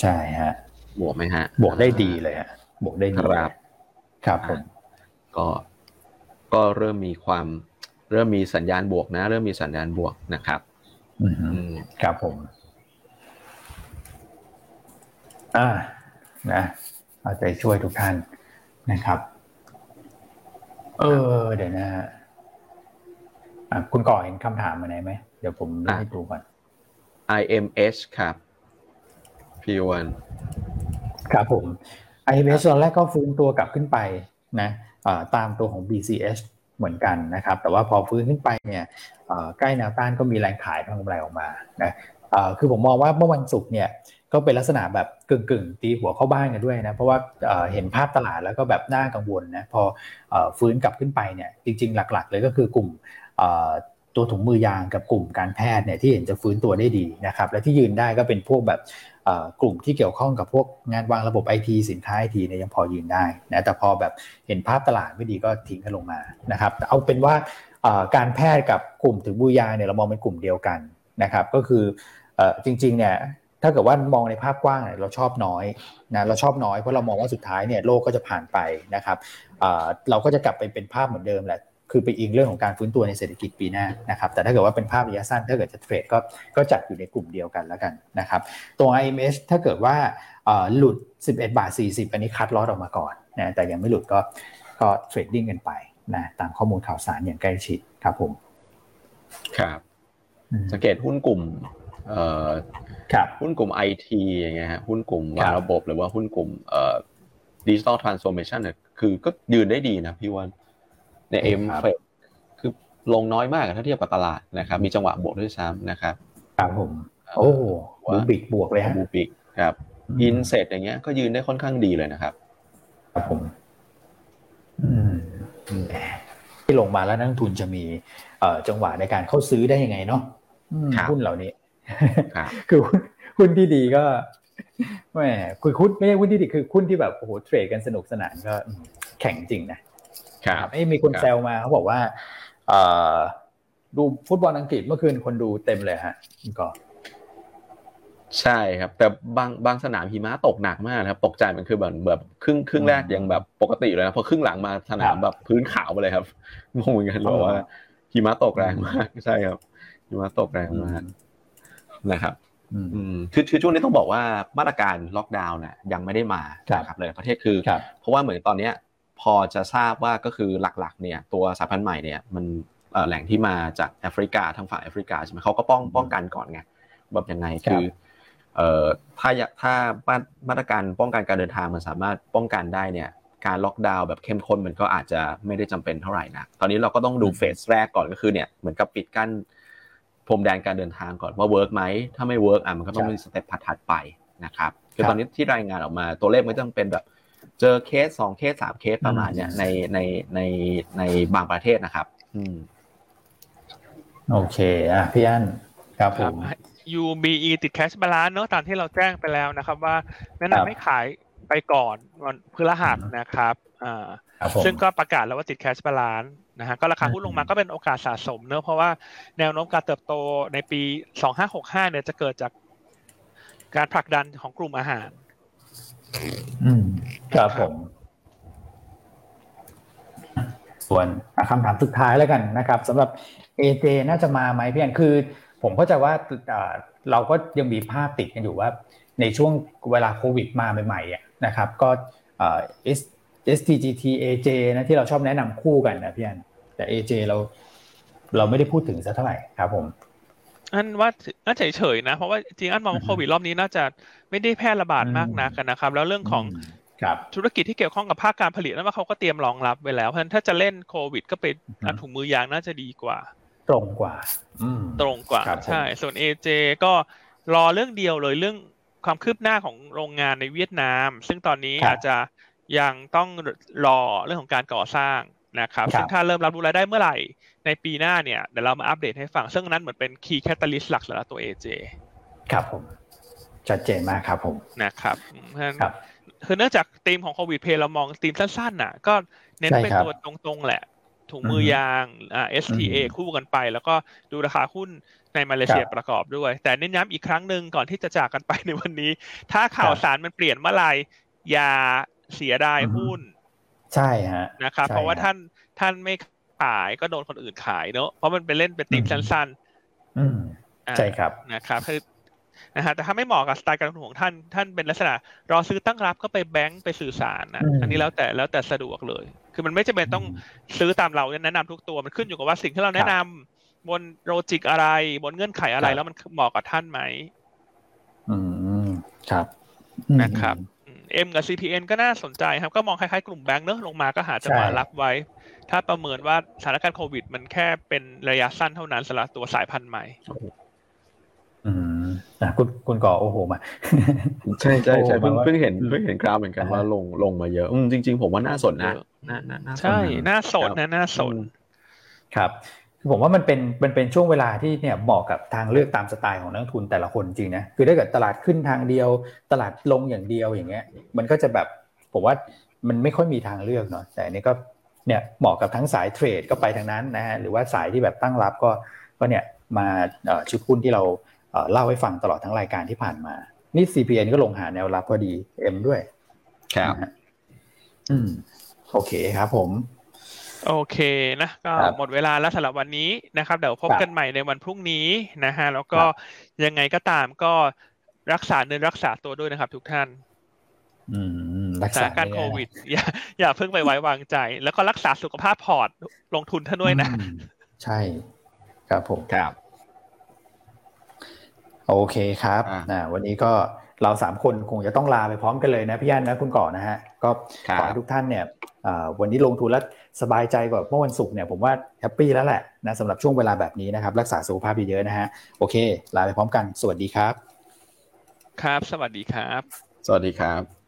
ใช่ฮะ บวกไหมฮะ บวกได้ดีเลยฮะ บวกได้ดีครับ ครับผมก็ก็เริ่มมีความเริ่มมีสัญญาณบวกนะ เริ่มมีสัญญาณบวกนะครับอืมครับผม อ่านะเอาใจช่วยทุกท่านนะครับ เออเดี๋ยวนะฮะ คุณก่อเห็นคำถามมาไหนไหม เดี๋ยวผมให้ดูก่อน IMH ครับพี่วันครับผม IMH ตอนแรกก็ฟื้นตัวกลับขึ้นไปนะตามตัวของ BCH เหมือนกันนะครับ แต่ว่าพอฟื้นขึ้นไปเนี่ยใกล้แนวต้านก็มีแรงขายทางกำไรออกมานะคือผมมองว่าเมื่อวันศุกร์เนี่ยก็เป็นลักษณะแบบกึ่งกึ่งตีหัวเข้าบ้านกันด้วยนะเพราะว่าเห็นภาพตลาดแล้วก็แบบน่ากังวลนะพอฟื้นกลับขึ้นไปเนี่ยจริง ๆ หลัก ๆ เลยก็คือกลุ่ม ตัวถุงมือยางกับกลุ่มการแพทย์เนี่ยที่เห็นจะฟื้นตัวได้ดีนะครับและที่ยืนได้ก็เป็นพวกแบบกลุ่มที่เกี่ยวข้องกับพวกงานวางระบบไอทีสินค้าไอทีเนี่ยยังพอยืนได้นะแต่พอแบบเห็นภาพตลาดไม่ดีก็ทิ้งกันลงมานะครับเอาเป็นว่าการแพทย์กับกลุ่มถุงมือยางเนี่ยเรามองเป็นกลุ่มเดียวกันนะครับก็คือจริงๆเนี่ยถ้าเกิดว่ามองในภาพกว้างเราชอบน้อยนะเราชอบน้อยเพราะเรามองว่าสุดท้ายเนี่ยโลกก็จะผ่านไปนะครับเราก็จะกลับไปเป็นภาพเหมือนเดิมแหละ คือไปอิงเรื่องของการฟื้นตัวในเศรษฐกิจปีหน้านะครับแต่ถ้าเกิดว่าเป็นภาพระยะสั้นถ้าเกิดจะเทรดก็ก็จัดอยู่ในกลุ่มเดียวกันแล้วกันนะครับตัว IMH ถ้าเกิดว่าหลุด 11 บาท 40 อันนี้ cut loss ออกมาก่อนนะแต่ยังไม่หลุดก็ก็ trading กันไปนะตามข้อมูลข่าวสารอย่างใกล้ชิดครับผมครับสังเกตหุ้นกลุ่มเอ่อหุ้นกลุ่มไอทีอย่างเงี้ยฮะหุ้นกลุ่มวางระบบหรือว่าหุ้นกลุ่มเอ่อ digital transformation เนี่ยคือก็ยืนได้ดีนะพี่อ้วน ในเอ็มเฟคือลงน้อยมากถ้าเทียบกับตลาดนะครับ มีจังหวะบวกด้วยซ้ำนะครับครับผม โอ้บูบิกบวกเลยฮะบูบิกครับอินเสร็จอย่างเงี้ยก็ยืนได้ค่อนข้างดีเลยนะครับ ครับผมอืมที่ลงมาแล้วนักทุนจะมีเอ่อจังหวะในการเข้าซื้อได้ยังไงเนาะหุ้นเหล่านี้คือหุ้นที่ดีก็แหมคือหุ้นไม่ใช่หุ้นที่ดีคือหุ้นที่แบบโอ้โหเทรดกันสนุกสนานก็แข่งจริงนะ ครับไอ้มีคนแซวมาเขาบอกว่าดูฟุตบอลอังกฤษเมื่อคืนคนดูเต็มเลยฮะก็ใช่ครับ แต่บางบางสนามหิมะตกหนักมากครับ ตกใจมันคือแบบแบบครึ่งครึ่งแรกยังแบบปกติเลยนะพอครึ่งหลังมาสนามแบบพื้นขาวไปเลยครับงงเหมือนกันเพราะว่าหิมะตกแรงมากใช่ครับหิมะตกแรงมากนะครับอืมคือคือช่วงนี้ต้องบอกว่ามาตรการล็อกดาวน์เนี่ยยังไม่ได้มาครับเลยประเทศคือ เพราะว่าเหมือนตอนเนี้ย พอจะทราบว่าก็คือหลักๆเนี่ยตัวสายพันธุ์ใหม่เนี่ยมันแหล่งที่มาจากแอฟริกาทางฝั่งแอฟริกาใช่ไหมเขาก็ป้องป้องกันก่อนไงแบบยังไงคือเอ่อถ้าถ้ามาตรการป้องกันการเดินทางมันสามารถป้องกันได้เนี่ยการล็อกดาวน์แบบเข้มข้นมันก็อาจจะไม่ได้จำเป็นเท่าไหร่นะตอนนี้เราก็ต้องดูเฟสแรกก่อนก็คือเนี่ยเหมือนกับปิดกั้นพรมแดนการเดินทางก่อนว่า work ไหมถ้าไม่ work อะมันก็ต้องมี step ถัดไปนะครับคือตอนนี้ที่รายงานออกมาตัวเลขไม่ต้องเป็นแบบ เจอเคสสองเคสสามเคสประมาณเนี้ยในในในในบางประเทศนะครับ อืมโอเคอะพี่อ้วนครับผม UBE ติด cash balance เนอะตามที่เราแจ้งไปแล้วนะครับ ว่าแนะนำให้ขายไปก่อนวันพฤหัสนะครับอ่าซึ่งก็ประกาศแล้วว่าติด cash balanceนะฮะก็ราคาหุ้นลงมาก็เป็นโอกาสสะสมเนอะเพราะว่าแนวโน้มการเติบโตในปี 2565เนี่ยจะเกิดจากการผลักดันของกลุ่มอาหาร อืมครับผม ส่วนคำถามสุดท้ายแล้วกันนะครับสำหรับเอเจน่าจะมาไหมพี่อันคือ ผมก็จะว่าเราก็ยังมีภาพติดกันอยู่ว่า ในช่วงเวลาโควิดมาใหม่ๆนะครับ ก็เอ STGT AJ นะที่เราชอบแนะนำคู่กันนะพี่อันแต่ AJ เราเราไม่ได้พูดถึงสักเท่าไหร่ครับผม อันว่าน่าเฉยๆนะ เพราะว่าจริงอันมองโควิดรอบนี้น่าจะไม่ได้แพร่ระบาดมากนักนะครับ แล้วเรื่องของธุรกิจที่เกี่ยวข้องกับภาคการผลิตแล้วว่าเขาก็เตรียมรองรับไว้แล้วเพราะฉะนั้นถ้าจะเล่นโควิด ก็ไปถุงมือยางน่าจะดีกว่า ตรงกว่าตรงกว่าใช่ ส่วนเอเจก็รอเรื่องเดียวเลยเรื่องความคืบหน้าของโรงงานในเวียดนาม ซึ่งตอนนี้อาจจะยังต้องรอเรื่องของการก่อสร้างนะครับ ซึ่งถ้าเริ่มรับรู้รายได้เมื่อไหร่ ในปีหน้าเนี่ยเดี๋ยวเรามาอัปเดตให้ฟัง ซึ่งนั้นเหมือนเป็นคีย์แคตตาลิสต์หลักสำหรับตัว AJ ครับผมชัดเจนมากครับผมนะครับครับคือเนื่องจากธีมของโควิดเพย์เรามองธีมสั้นๆน่ะ ก็เน้นเป็นตัวตรงๆแหละ ถุงมือยางอ่า STA คู่กันไป แล้วก็ดูราคาหุ้นในมาเลเซียประกอบด้วย แต่เน้นย้ำอีกครั้งหนึ่งก่อนที่จะจากกันไปในวันนี้ ถ้าข่าวสารมันเปลี่ยนเมื่อไหร่อย่าเสียดายหุ้น ใช่ฮะนะครับ เพราะว่าท่านท่านไม่ขายก็โดนคนอื่นขายเนอะเพราะมันเป็นเล่นเป็นตีมสั้นๆอืมใช่ครับนะครับคือนะฮะแต่ถ้าไม่เหมาะกับสไตล์การลงทุนของท่านท่านเป็นลักษณะ รอซื้อตั้งรับก็ไปแบงก์ไปสื่อสารนะอันนี้แล้วแต่แล้วแต่สะดวกเลย คือมันไม่จำเป็นต้องซื้อตามเราแนะนำทุกตัวมันขึ้นอยู่กับว่าสิ่งที่เราแนะนำบนโลจิกอะไร บนเงื่อนไขอะไรแล้วมันเหมาะกับท่านไหมอืมครับนะครับ เอ็มกับ CPN ก็น่าสนใจครับ ก็มองคล้ายๆกลุ่มแบงก์เนอะลงมาก็หาจะมารับไว้ ถ้าประเมินว่าสถานการณ์โควิด มันแค่เป็นระยะสั้นเท่านั้นสำหรับตัวสายพันธุ์ใหม่ อืมอะคุณคุณก่อโอ้โหมา ใช่ใช่ใช่เพิ่งเพิ่งเห็นเพิ่งเห็นกราฟเหมือนกันว่าลงลงมาเยอะจริง ๆ ผมว่าน่าสนนะน่าน่าใช่ น่าสนนะน่าสนครับ ผมว่ามันเป็นมันเป็นช่วงเวลาที่เนี่ยเหมาะกับทางเลือกตามสไตล์ของนักทุนแต่ละคนจริงนะคือถ้าเกิดตลาดขึ้นทางเดียว ตลาดลงอย่างเดียวอย่างเงี้ย มันก็จะแบบผมว่ามันไม่ค่อยมีทางเลือกเนาะแต่อันนี้ก็เนี่ยเหมาะกับทั้งสายเทรดก็ไปทางนั้นนะฮะหรือว่าสายที่แบบตั้งรับก็ก็เนี่ยมาชุดหุ้นที่เราเล่าให้ฟังตลอดทั้งรายการที่ผ่านมา นี่ CPN ก็ลงหาแนวรับพอดี M ด้วย ครับ อืม โอเคครับผม โอเคนะก็หมดเวลาแล้วสำหรับวันนี้นะครับ เดี๋ยวพบกันใหม่ในวันพรุ่งนี้นะฮะแล้วก็ยังไงก็ตามก็รักษาเนื้อรักษาตัวด้วยนะครับ ทุกท่านรักษาการโควิด อย่า อย่าเพิ่งไปไว้วางใจ แล้วก็รักษาสุขภาพพอร์ตลงทุนท่านด้วยนะ ใช่ ครับผมครับ โอเคครับนะวันนี้ก็เราสามคนคงจะต้องลาไปพร้อมกันเลยนะพี่ยันนะคุณก่อนะฮะ ก็ขอให้ทุกท่านเนี่ย วันนี้ลงทุนแล้วสบายใจกว่าเมื่อวันศุกร์เนี่ยผมว่าแฮปปี้แล้วแหละนะสำหรับช่วงเวลาแบบนี้นะครับ รักษาสุขภาพเยอะๆนะฮะโอเค ลาไปพร้อมกัน สวัสดีครับ ครับ สวัสดีครับ สวัสดีครับ